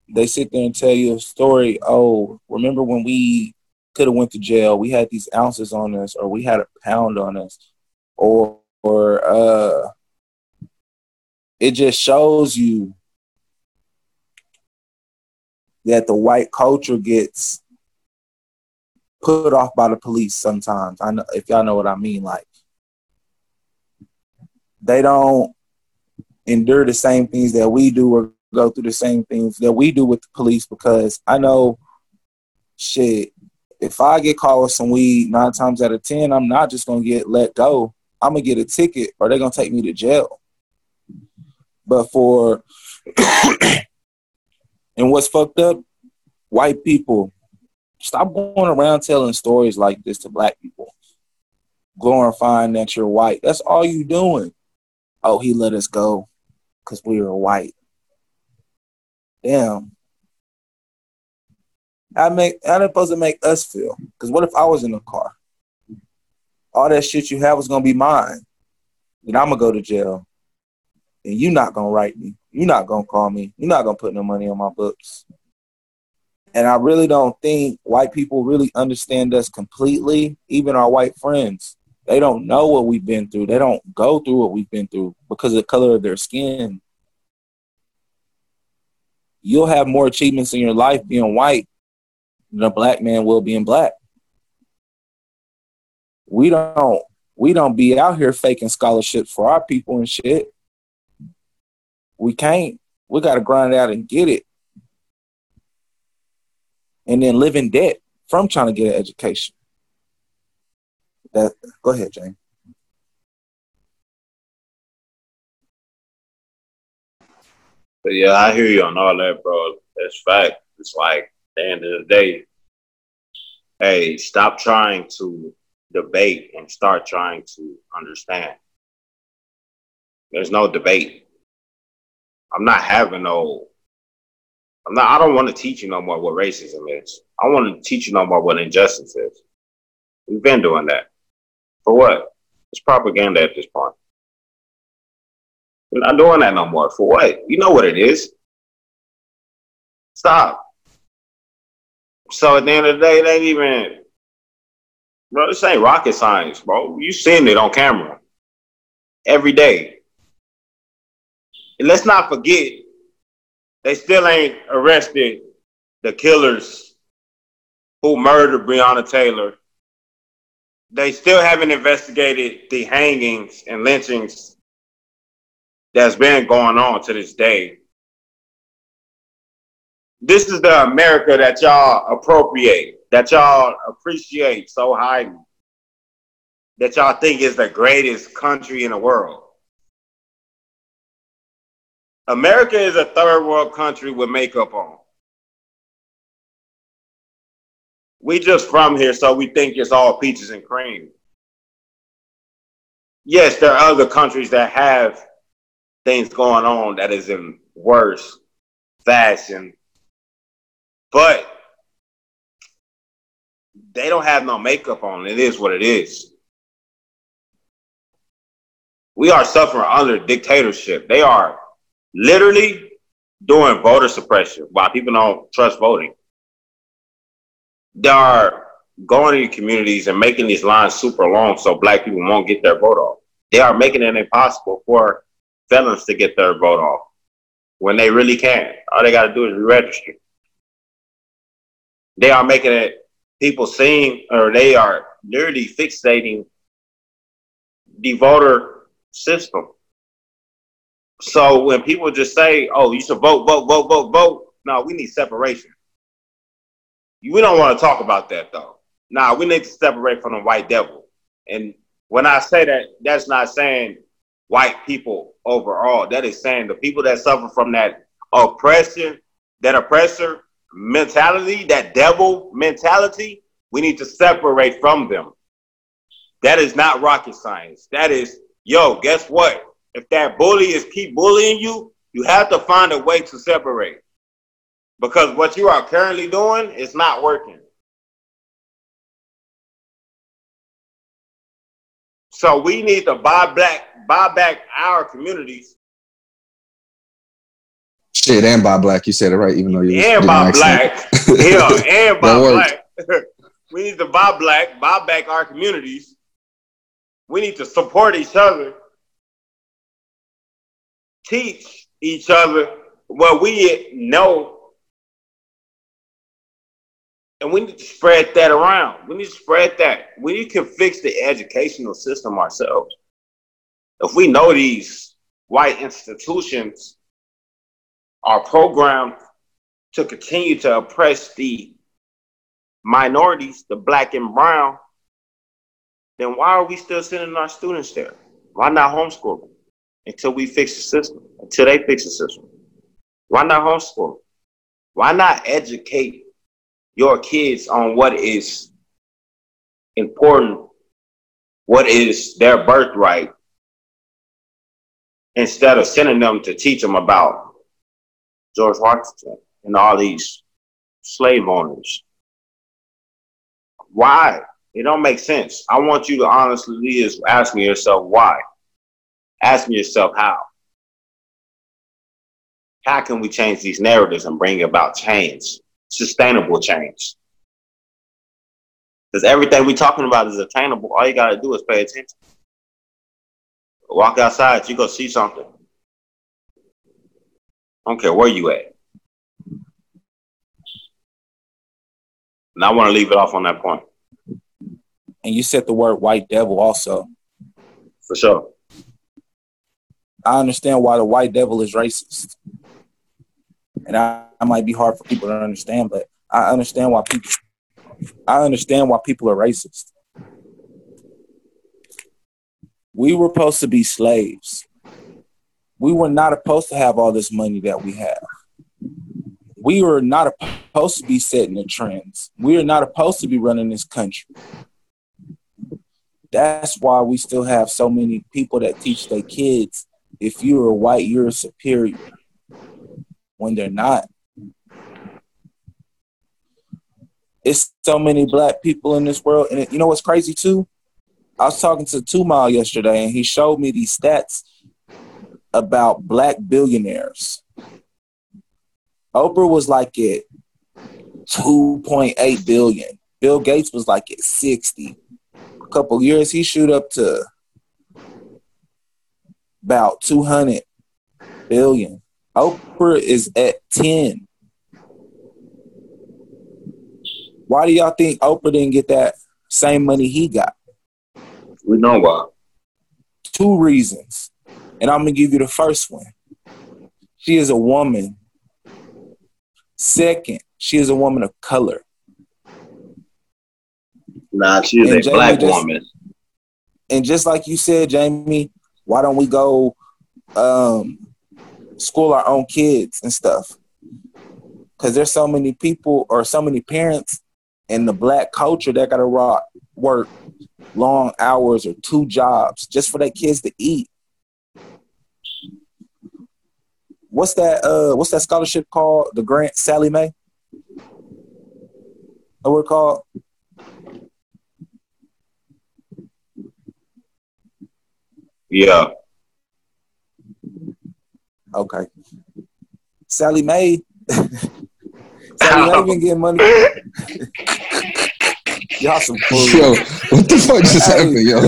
they sit there and tell you a story. Oh, remember when we could have went to jail? We had these ounces on us, or we had a pound on us, or or uh, it just shows you that the white culture gets put off by the police sometimes. I know if y'all know what I mean. Like they don't endure the same things that we do or go through the same things that we do with the police because I know shit, if I get caught with some weed nine times out of ten, I'm not just gonna get let go. I'm gonna get a ticket or they're gonna take me to jail. But for and what's fucked up, white people, stop going around telling stories like this to black people. Glorifying that you're white. That's all you doing. Oh, he let us go because we were white. Damn. How make how that supposed to make us feel? Because what if I was in a car? All that shit you have was gonna be mine. Then I'm gonna go to jail. And you not gonna write me. You're not gonna call me. You're not gonna put no money on my books. And I really don't think white people really understand us completely, even our white friends. They don't know what we've been through. They don't go through what we've been through because of the color of their skin. You'll have more achievements in your life being white than a black man will being black. We don't we don't be out here faking scholarships for our people and shit. We can't. We gotta grind out and get it. And then live in debt from trying to get an education. That go ahead, Jane. But yeah, I hear you on all that, bro. That's fact. It's like at the end of the day, hey, stop trying to debate and start trying to understand. There's no debate. I'm not having no. I'm not. I don't want to teach you no more what racism is. I want to teach you no more what injustice is. We've been doing that. For what? It's propaganda at this point. We're not doing that no more. For what? You know what it is. Stop. So at the end of the day, it ain't even, bro, this ain't rocket science, bro. You seen it on camera every day. And let's not forget, they still ain't arrested the killers who murdered Breonna Taylor they still haven't investigated the hangings and lynchings that's been going on to this day. This is the America that y'all appropriate, that y'all appreciate so highly, that y'all think is the greatest country in the world. America is a third world country with makeup on. We just from here, so we think it's all peaches and cream. Yes, there are other countries that have things going on that is in worse fashion, but they don't have no makeup on. It is what it is. We are suffering under dictatorship. They are literally doing voter suppression Why people don't trust voting they are going to communities and making these lines super long so black people won't get their vote off. They are making it impossible for felons to get their vote off when they really can. All they got to do is re-register. They are making it people seeing, or they are literally fixating the voter system. So when people just say, "Oh, you should vote, vote, vote, vote, vote," no, we need separation. We don't want to talk about that though. Nah, we need to separate from the white devil. And when I say that, that's not saying white people overall. That is saying the people that suffer from that oppression, that oppressor mentality, that devil mentality, we need to separate from them. That is not rocket science. That is, yo, guess what? If that bully is keep bullying you, you have to find a way to separate because what you are currently doing is not working. So we need to buy black, buy back our communities. Shit, and buy black. You said it right, even though you and buy black. yeah, and buy black. we need to buy black, buy back our communities. We need to support each other, teach each other what we know and we need to spread that around. We need to spread that. We can fix the educational system ourselves. If we know these white institutions are programmed to continue to oppress the minorities, the black and brown, then why are we still sending our students there? Why not homeschool them until we fix the system, until they fix the system? Why not homeschool? Why not educate your kids on what is important, what is their birthright, instead of sending them to teach them about George Washington and all these slave owners. Why? It don't make sense. I want you to honestly just ask me yourself why. Ask me yourself how. How can we change these narratives and bring about change? Sustainable change. Because everything we're talking about is attainable. All you got to do is pay attention. Walk outside, you go see something. I don't care where you at. And I want to leave it off on that point. And you said the word white devil also. For sure. I understand why the white devil is racist and I, might be hard for people to understand, but I understand why people I understand why people are racist. We were supposed to be slaves. We were not supposed to have all this money that we have. We were not supposed to be setting the trends. We are not supposed to be running this country. That's why we still have so many people that teach their kids if you're white, you're superior when they're not. It's so many black people in this world. And you know what's crazy too? I was talking to Two Mile yesterday and he showed me these stats about black billionaires. Oprah was like at 2.8 billion. Bill Gates was like at 60. A couple years he shoot up to about 200 billion. Oprah is at 10. Why do y'all think Oprah didn't get that same money he got? We know why. Two reasons. And I'm going to give you the first one. She is a woman. Second, she is a woman of color. Nah, she is and a Jamie black just, woman. And just like you said, Jamie, why don't we go um, school our own kids and stuff. Because there's so many people or so many parents in the black culture that got to rock, work long hours or two jobs just for their kids to eat. What's that? Uh, what's that scholarship called? The grant Sallie Mae. What we're called? Yeah. Okay. Sallie Mae. Sallie Mae been getting money. Y'all some fools. Yo, what the fuck just happened, yo?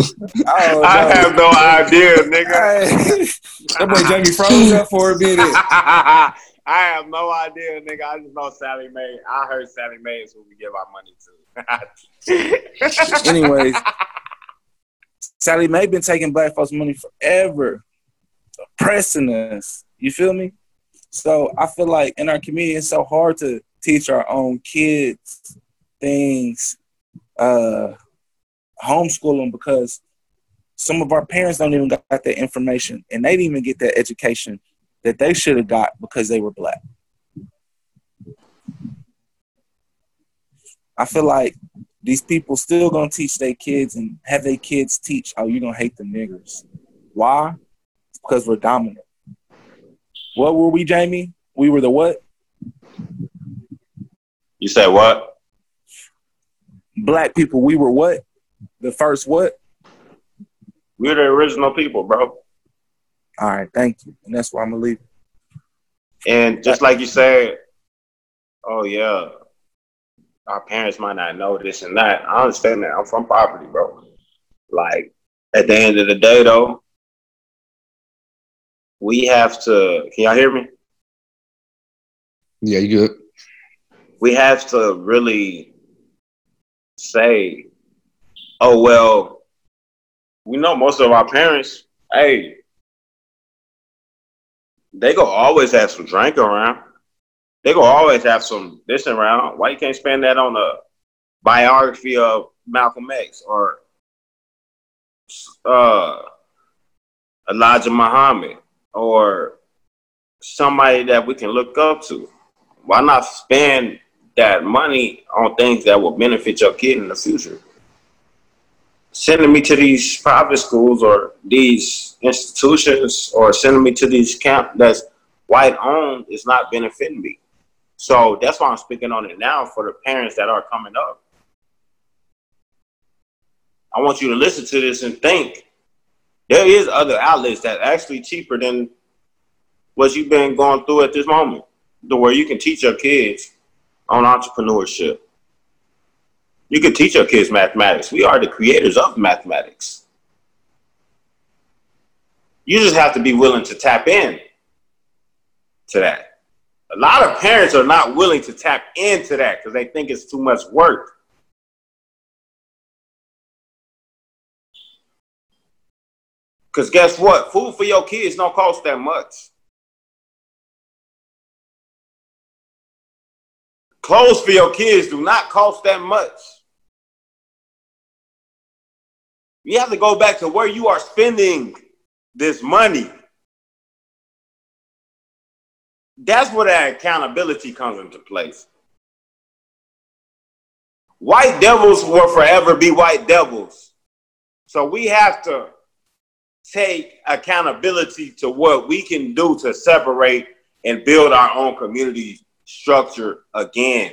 I, I have no idea, nigga. that boy Jamie froze up for a minute. I have no idea, nigga. I just know Sallie Mae. I heard Sallie Mae is who we give our money to. Anyways, Sallie Mae been taking black folks' money forever, oppressing us. You feel me? So I feel like in our community, it's so hard to teach our own kids things, uh, homeschool them because some of our parents don't even got that information and they didn't even get that education that they should have got because they were black. I feel like these people still gonna teach their kids and have their kids teach how you gonna hate the niggers. Why? It's because we're dominant. What were we, Jamie? We were the what? You said what? Black people. We were what? The first what? We're the original people, bro. All right, thank you. And that's why I'm gonna leave. And just like you said, oh yeah, our parents might not know this and that. I understand that. I'm from poverty, bro. Like at the end of the day, though, we have to. Can y'all hear me? Yeah, you good? We have to really say, "Oh well, we know most of our parents. Hey, they go always have some drink around. They go always have some this around. Why you can't spend that on a biography of Malcolm X or uh, Elijah Muhammad or somebody that we can look up to? Why not spend that money on things that will benefit your kid in the future? Sending me to these private schools or these institutions or sending me to these camp that's white owned is not benefiting me. So that's why I'm speaking on it now for the parents that are coming up. I want you to listen to this and think there is other outlets that actually cheaper than what you've been going through at this moment, to where you can teach your kids on entrepreneurship. You can teach your kids mathematics. We are the creators of mathematics. You just have to be willing to tap in to that. A lot of parents are not willing to tap into that because they think it's too much work. Because guess what? Food for your kids don't cost that much. Clothes for your kids do not cost that much. You have to go back to where you are spending this money. That's where that accountability comes into place. White devils will forever be white devils. So we have to take accountability to what we can do to separate and build our own community structure again.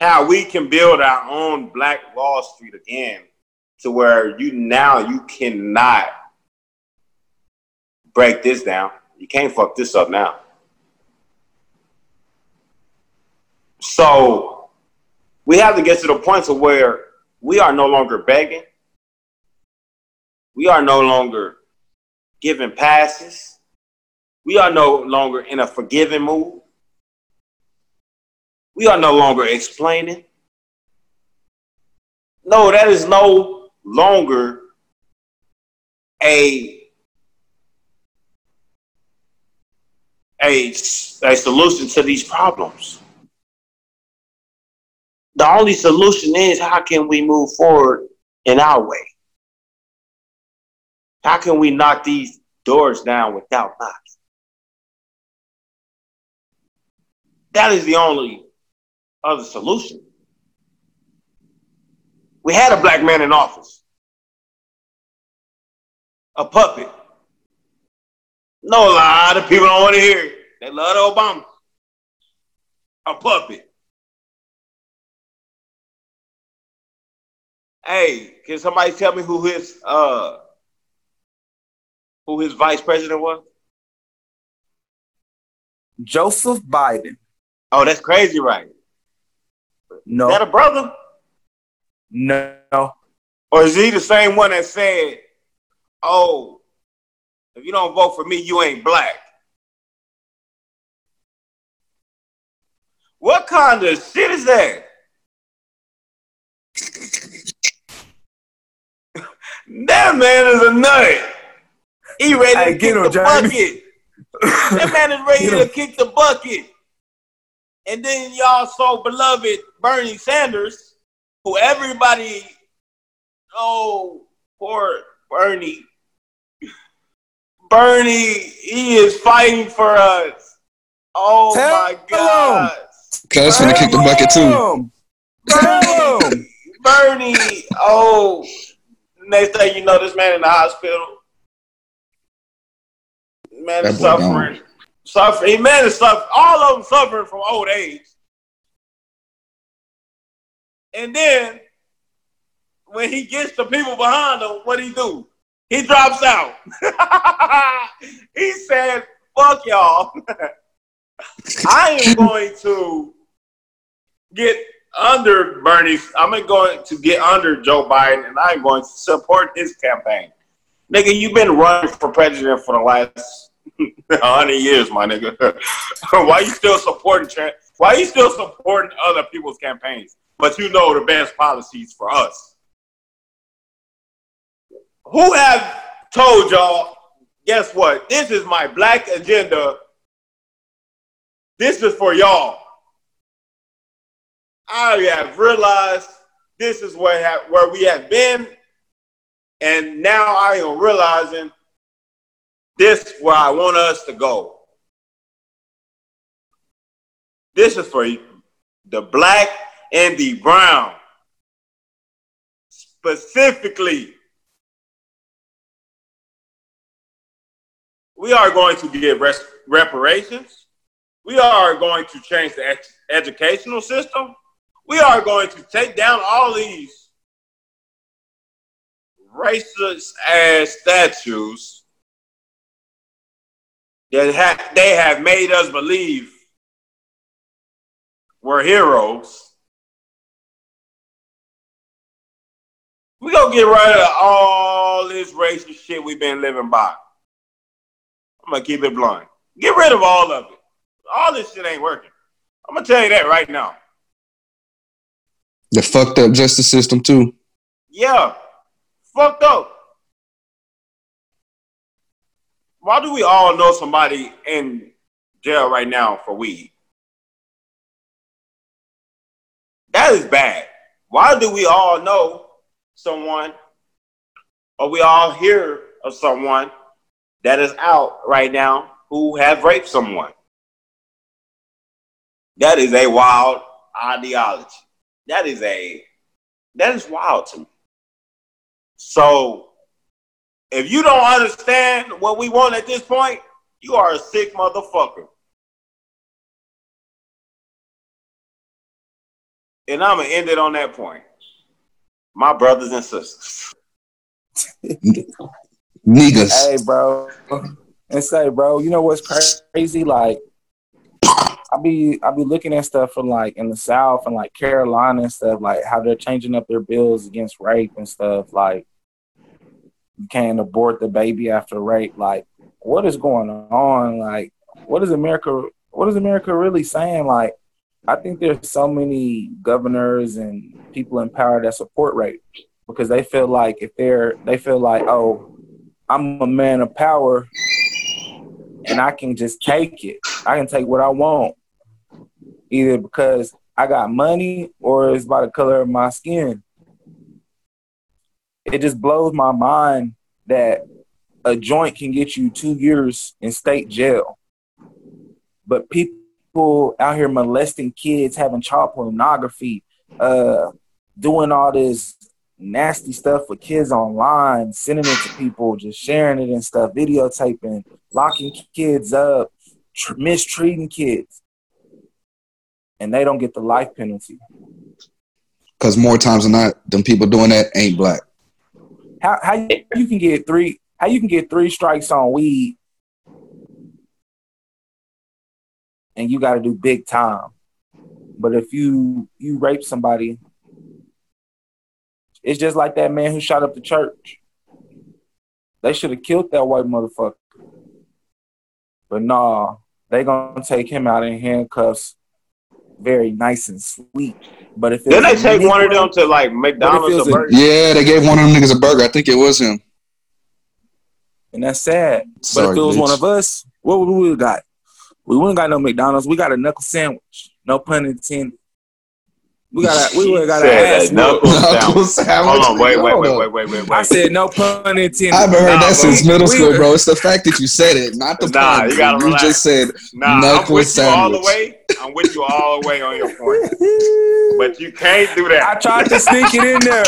How we can build our own Black Wall Street again to where you now you cannot break this down. You can't fuck this up now. So we have to get to the point to where we are no longer begging. We are no longer giving passes. We are no longer in a forgiving mood. We are no longer explaining. No, that is no longer a a, a solution to these problems. The only solution is how can we move forward in our way? How can we knock these doors down without knocking? That is the only other solution. We had a black man in office, a puppet no, a lot of people don't want to hear it. They love Obama. A puppet. Hey, can somebody tell me who his uh who his vice president was? Joseph Biden. Oh, that's crazy, right? No. Is that a brother? No. Or is he the same one that said, "Oh, if you don't vote for me, you ain't black. What kind of shit is that? that man is a nut. He ready Hey, to get kick him, the Jamie. bucket. that man is ready to kick the bucket. And then y'all so beloved Bernie Sanders, who everybody, oh, poor Bernie. Bernie, he is fighting for us. Oh Tell my him. God. Cuz finna kick the bucket too. Tell. Bernie, oh, next thing you know, this man in the hospital. Man is suffering. Suffering. Man is suffering. All of them suffering from old age. And then when he gets the people behind him, what he do? He drops out. he said, "Fuck y'all." I am going to get under Bernie. I'm going to get under Joe Biden, and I'm going to support his campaign. Nigga, you've been running for president for the last hundred years, my nigga. Why you still supporting? Why you still supporting other people's campaigns? But you know the best policies for us. Who have told y'all? Guess what? This is my black agenda. This is for y'all. I have realized this is where, ha- where we have been, and now I am realizing this is where I want us to go. This is for the black and the brown. Specifically, we are going to get res- reparations. We are going to change the ed- educational system. We are going to take down all these racist ass statues that ha- they have made us believe we're heroes. We gonna get rid of all this racist shit we've been living by. I'm gonna keep it blunt. Get rid of all of it. All this shit ain't working. I'm gonna tell you that right now. The fucked up justice system too. Yeah, fucked up. Why do we all know somebody in jail right now for weed? That is bad. Why do we all know someone or we all hear of someone that is out right now who have raped someone? That is a wild ideology. That is a that is wild to me. So if you don't understand what we want at this point, you are a sick motherfucker. And I'm gonna end it on that point. My brothers and sisters. Niggas. Hey, bro, and say, bro, you know what's crazy? Like, I be I be looking at stuff from like in the South and like Carolina and stuff, like how they're changing up their bills against rape and stuff. Like, you can't abort the baby after rape. Like, what is going on? Like, what is America? What is America really saying? Like, I think there's so many governors and people in power that support rape because they feel like if they're they feel like oh I'm a man of power and I can just take it. I can take what I want either because I got money or it's by the color of my skin. It just blows my mind that a joint can get you two years in state jail. But people out here molesting kids, having child pornography, uh, doing all this nasty stuff with kids online, sending it to people, just sharing it and stuff, videotaping, locking kids up, tr- mistreating kids. And they don't get the life penalty. Because more times than not, them people doing that ain't black. How how you, can get three how you can get three strikes on weed and you got to do big time. But if you you rape somebody, it's just like that man who shot up the church. They should have killed that white motherfucker. But nah, they gonna take him out in handcuffs, very nice and sweet. But if Then they was a take one of them to like McDonald's a- Burger Yeah, they gave one of them niggas a burger. I think it was him. and that's sad. but if it was bitch. one of us, what would we have got? We wouldn't got no McDonald's. We got a knuckle sandwich. No pun intended. We got a, we would have got an Said ass that knuckle whoop. Knuckle sandwich. sandwich. Hold on, wait, wait, Hold wait, wait, wait, wait, I said no pun intended. I haven't heard Nah, that since we- middle we- school, bro. It's the fact that you said it, not the Nah, pun. you gotta you relax. just said Nah, I'm knuckle with you all the way. I'm with you all the way on your point. But you can't do that. I tried to sneak it in there.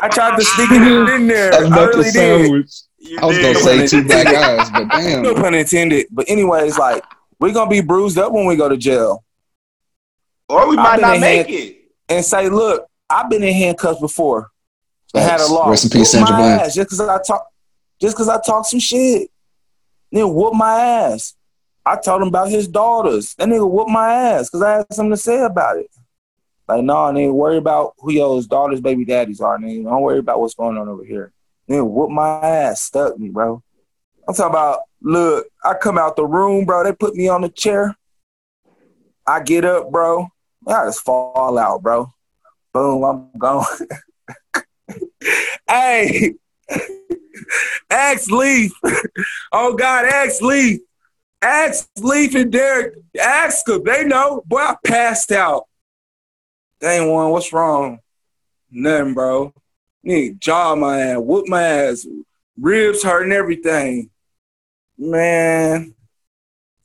I tried to sneak it in there. A I knuckle really did. sandwich. You I was gonna did. say two black eyes, but damn. No pun intended. But anyways, like we're gonna be bruised up when we go to jail Or we might not make hand- it. And say, "Look, I've been in handcuffs before. I had a law. Rest in peace, Sandra Bland. ass just because I talk, just because I talk some shit. Nigga whoop my ass. I told him about his daughters. That nigga whooped my ass because I had something to say about it. Like, no, nigga, worry about who your daughters' baby daddies are, nigga. Don't worry about what's going on over here. Nigga whoop my ass, stuck me, bro. I'm talking about, look, I come out the room, bro. They put me on the chair. I get up, bro. I just fall out, bro. Boom, I'm gone. hey, Ask Leaf. Oh God, ask Leaf. Ask Leaf and Derek. Ask them. They know. Boy, I passed out. Dang one, what's wrong? Nothing, bro. Nigga, jaw my ass, whoop my ass, ribs hurting everything. Man.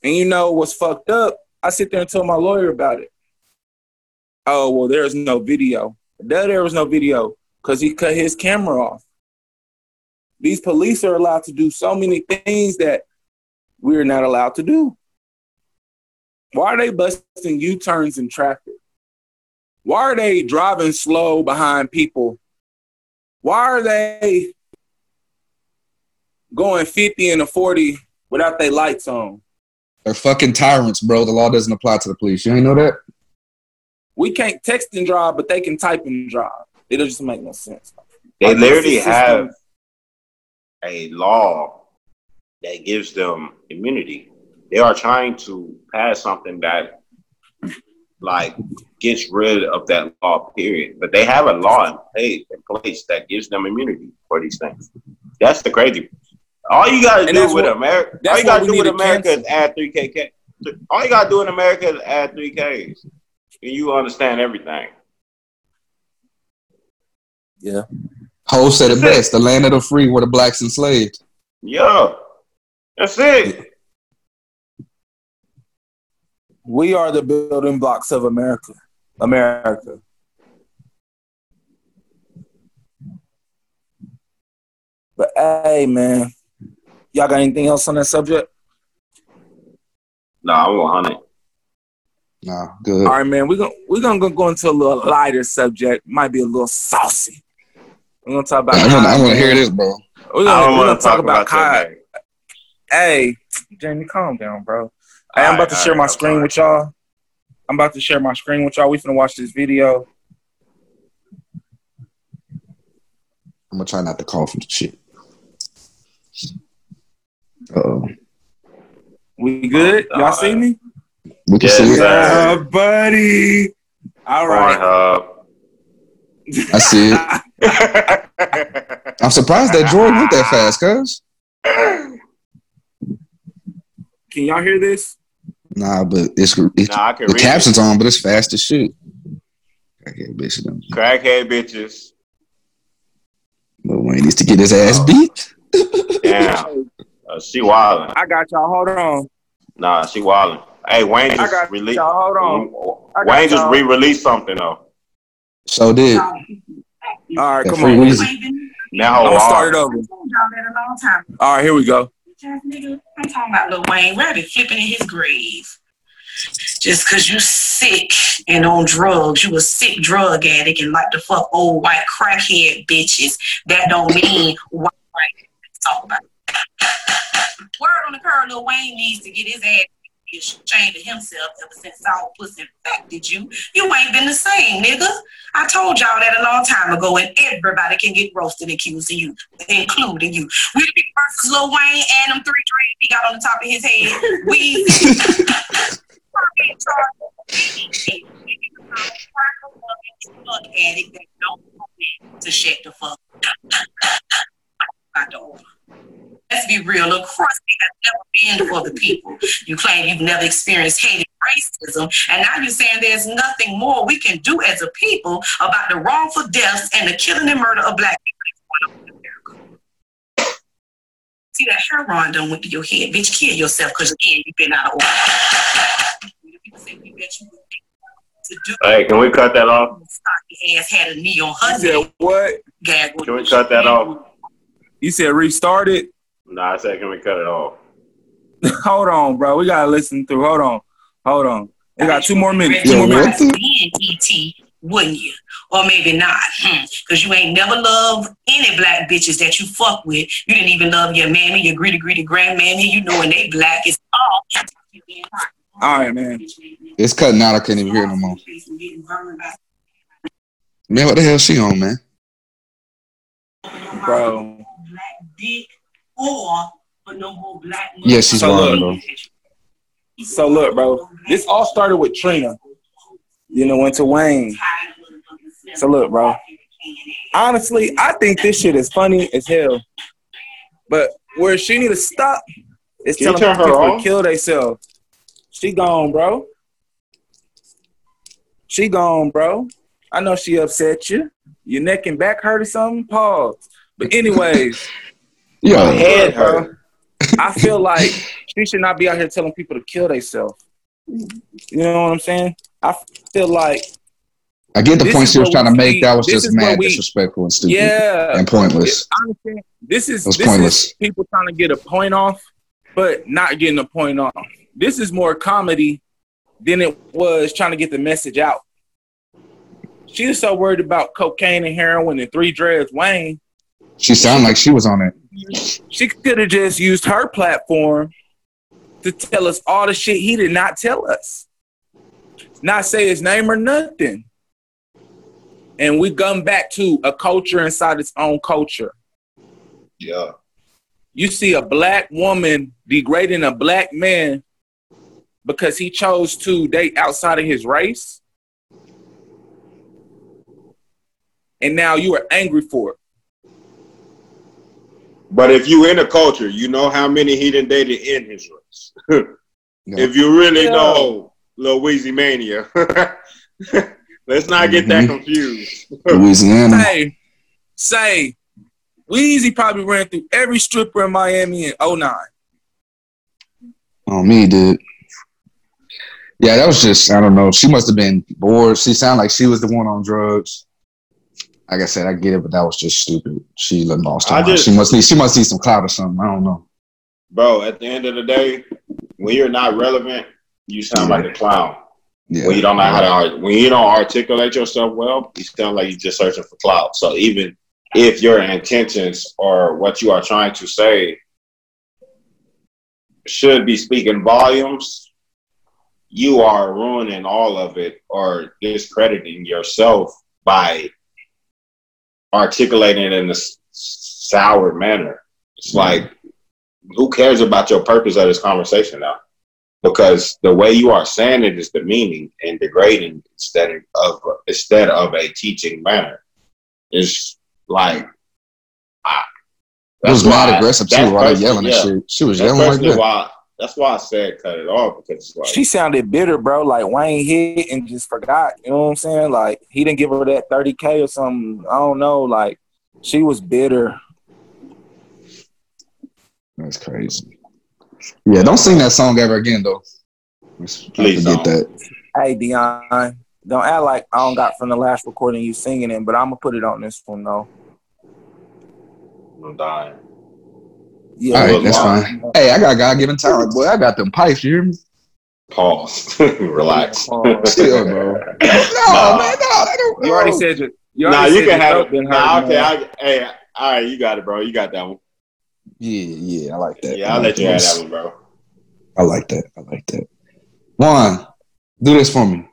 And you know what's fucked up? I sit there and tell my lawyer about it. Oh, well, there's no video. There, there was no video because he cut his camera off. These police are allowed to do so many things that we're not allowed to do. Why are they busting U turns in traffic? Why are they driving slow behind people? Why are they going 50 and a 40 without their lights on? They're fucking tyrants, bro. The law doesn't apply to the police. You ain't know that? We can't text and drive, but they can type and drive. It doesn't make no sense. They Our literally system- have a law that gives them immunity. They are trying to pass something that like gets rid of that law period. But they have a law in place, in place that gives them immunity for these things. That's the crazy. All you gotta And do that's with what- America, all you gotta do we with America cancel. is add three K. All you gotta do in America is add three Ks, and you understand everything. Yeah. Ho said it That's it. best. The land of the free where the blacks enslaved. Yeah, that's it. We are the building blocks of America. America. But hey, man, y'all got anything else on that subject? No, I'm 100. Nah, good. All right, man. We're gonna we're gonna go- go into a little lighter subject. Might be a little saucy. We're gonna talk about. I want, I want to hear this, bro. We're gonna, we're gonna to talk about your Khia. Hey, Jamie, calm down, bro. Hey, I'm All about right, to share right, my screen sorry. with y'all. I'm about to share my screen with y'all. We finna watch this video. I'm gonna try not to call from the shit. Oh, We good? Oh, Y'all see me? We can Yes, see it. Yeah, buddy. All right. Pornhub. I see it. I'm surprised that Jordan went that fast, cuz. Can y'all hear this? Nah, but it's, it's Nah, I can the captions it. on, but it's fast as shit. Okay, bitch, them. Crackhead bitches. Lil Wayne needs to get his ass Oh. beat. Damn. Uh, she wildin'. I got y'all. Hold on. Nah, she wildin'. Hey, Wayne just released. Hold on. Wayne just re-released something though. So did. All right, come on. Weezy. Now I'm gonna start it over. told y'all that a long time ago. All right, here we go. I'm talking about Lil Wayne. Where they flipping in his grave? Just cause you sick and on drugs, you a sick drug addict and like to fuck old white crackhead bitches. That don't mean white right. Talk about. it. Word on the curve, Lil Wayne needs to get his ass ashamed of himself ever since South Pussy infected you. You ain't been the same, nigga. I told y'all that a long time ago, and everybody can get roasted accusing you, including you. We big versus Lil Wayne and them three dreads he got on the top of his head. We addict that don't to shut the fuck the over. Let's be real. Look, crusty has never been for the people. You claim you've never experienced hate and racism, and now you're saying there's nothing more we can do as a people about the wrongful deaths and the killing and murder of black people. See that heroin done went to your head, bitch. Kill yourself because again you've been out of order. People say we bet you would to do Hey, can we cut that off? ass had a knee on You said what? Gag Can we cut that off? You said restart it? Nah, I said can we cut it off? Hold on, bro. We gotta listen through. Hold on. Hold on. We got two more minutes. Two Yo, more what minutes. the- wouldn't you? Or maybe not, because hmm. you ain't never loved any black bitches that you fuck with. You didn't even love your mammy, your greedy greedy grandmammy. You know, when they black it's all. All right, man. It's cutting out. I can't even hear no more. Man, what the hell she on, man? Bro. Black dick or but no more black. Yeah, she's so lying, bro. So look, bro. This all started with Trina. You know, went to Wayne. So look, bro. Honestly, I think this shit is funny as hell. But where she need to stop is telling people to kill themselves. She gone, bro. She gone, bro. I know she upset you. Your neck and back hurt or something. Pause. But anyways, yeah, head, bro. I feel like she should not be out here telling people to kill themselves. You know what I'm saying? I feel like I get the point she was trying to make. We, that was just mad, we, disrespectful, and stupid, yeah, and pointless. Honestly, this is this pointless. is people trying to get a point off, but not getting a point off. This is more comedy than it was trying to get the message out. She was so worried about cocaine and heroin and three dreads Wayne. She sounded like she was on it. She could have just used her platform to tell us all the shit he did not tell us. Not say his name or nothing. And we come back to a culture inside its own culture. Yeah. You see a black woman degrading a black man because he chose to date outside of his race. And now you are angry for it. But if you in a culture, you know how many he done dated in his race. If you really yeah. know Louisiana, let's not get mm-hmm. that confused. Louisiana. Say, say, Weezy probably ran through every stripper in Miami in 09. Oh, me, dude. Yeah, that was just, I don't know. She must have been bored. She sounded like she was the one on drugs like I said, I get it, but that was just stupid. She lost her mind. She must need she must need some clout or something. I don't know. Bro, at the end of the day, when you're not relevant, you sound yeah. like a clown. Yeah. When you don't know how to when you don't articulate yourself well, you sound like you're just searching for clout. So even if your intentions or what you are trying to say should be speaking volumes, you are ruining all of it or discrediting yourself by articulating in a sour manner. It's mm-hmm. like, who cares about your purpose of this conversation now? Because the way you are saying it is demeaning and degrading instead of instead of a teaching manner. It's like I, it was mad aggressive too while yelling yeah. shit. She was yelling like that. Why, that's why I said cut it off because like, she sounded bitter, bro. Like Wayne hit and just forgot. You know what I'm saying? Like he didn't give her that 30k or something. I don't know. Like she was bitter. That's crazy. Yeah, don't sing that song ever again though. Please forget that. Hey Dion, don't act like I don't got from the last recording you singing it, but I'm gonna put it on this one though. I'm dying. Yeah, All right, that's fine. Hey, I got God given talent, boy. I got them pipes. You hear me? Pause. Relax. Chill, bro. no, nah. man, no, You already said it. You nah, you can have it. Nah, okay. I, hey, all right, you got it, bro. You got that one. Yeah, yeah, I like that. Yeah, I'll let you have that one, bro. I like that. I like that. One, do this for me.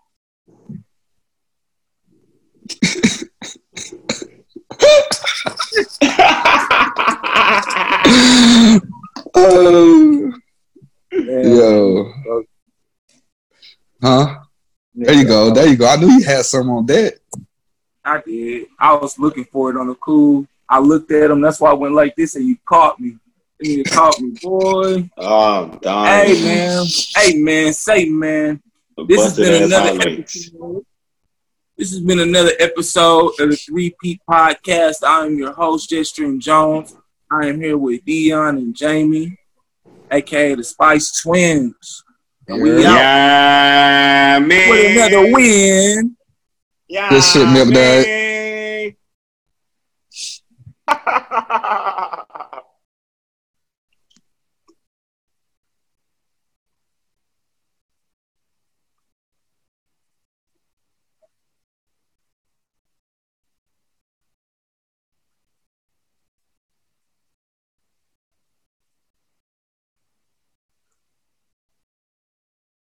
Oh, yo. Huh? There you go. There you go. I knew you had some on that. I did. I was looking for it on the cool. I looked at him. That's why I went like this, and you caught me. And you caught me, boy. Oh, darn. Hey, man. Hey, man. Say, man. This has been another episode. This has been another episode of the Three Peat Podcast. I am your host, Jetstream Jones. I am here with Dion and Jamie, aka the Spice Twins. And we yeah, out man. with another win. Yeah, this shit, milk dad.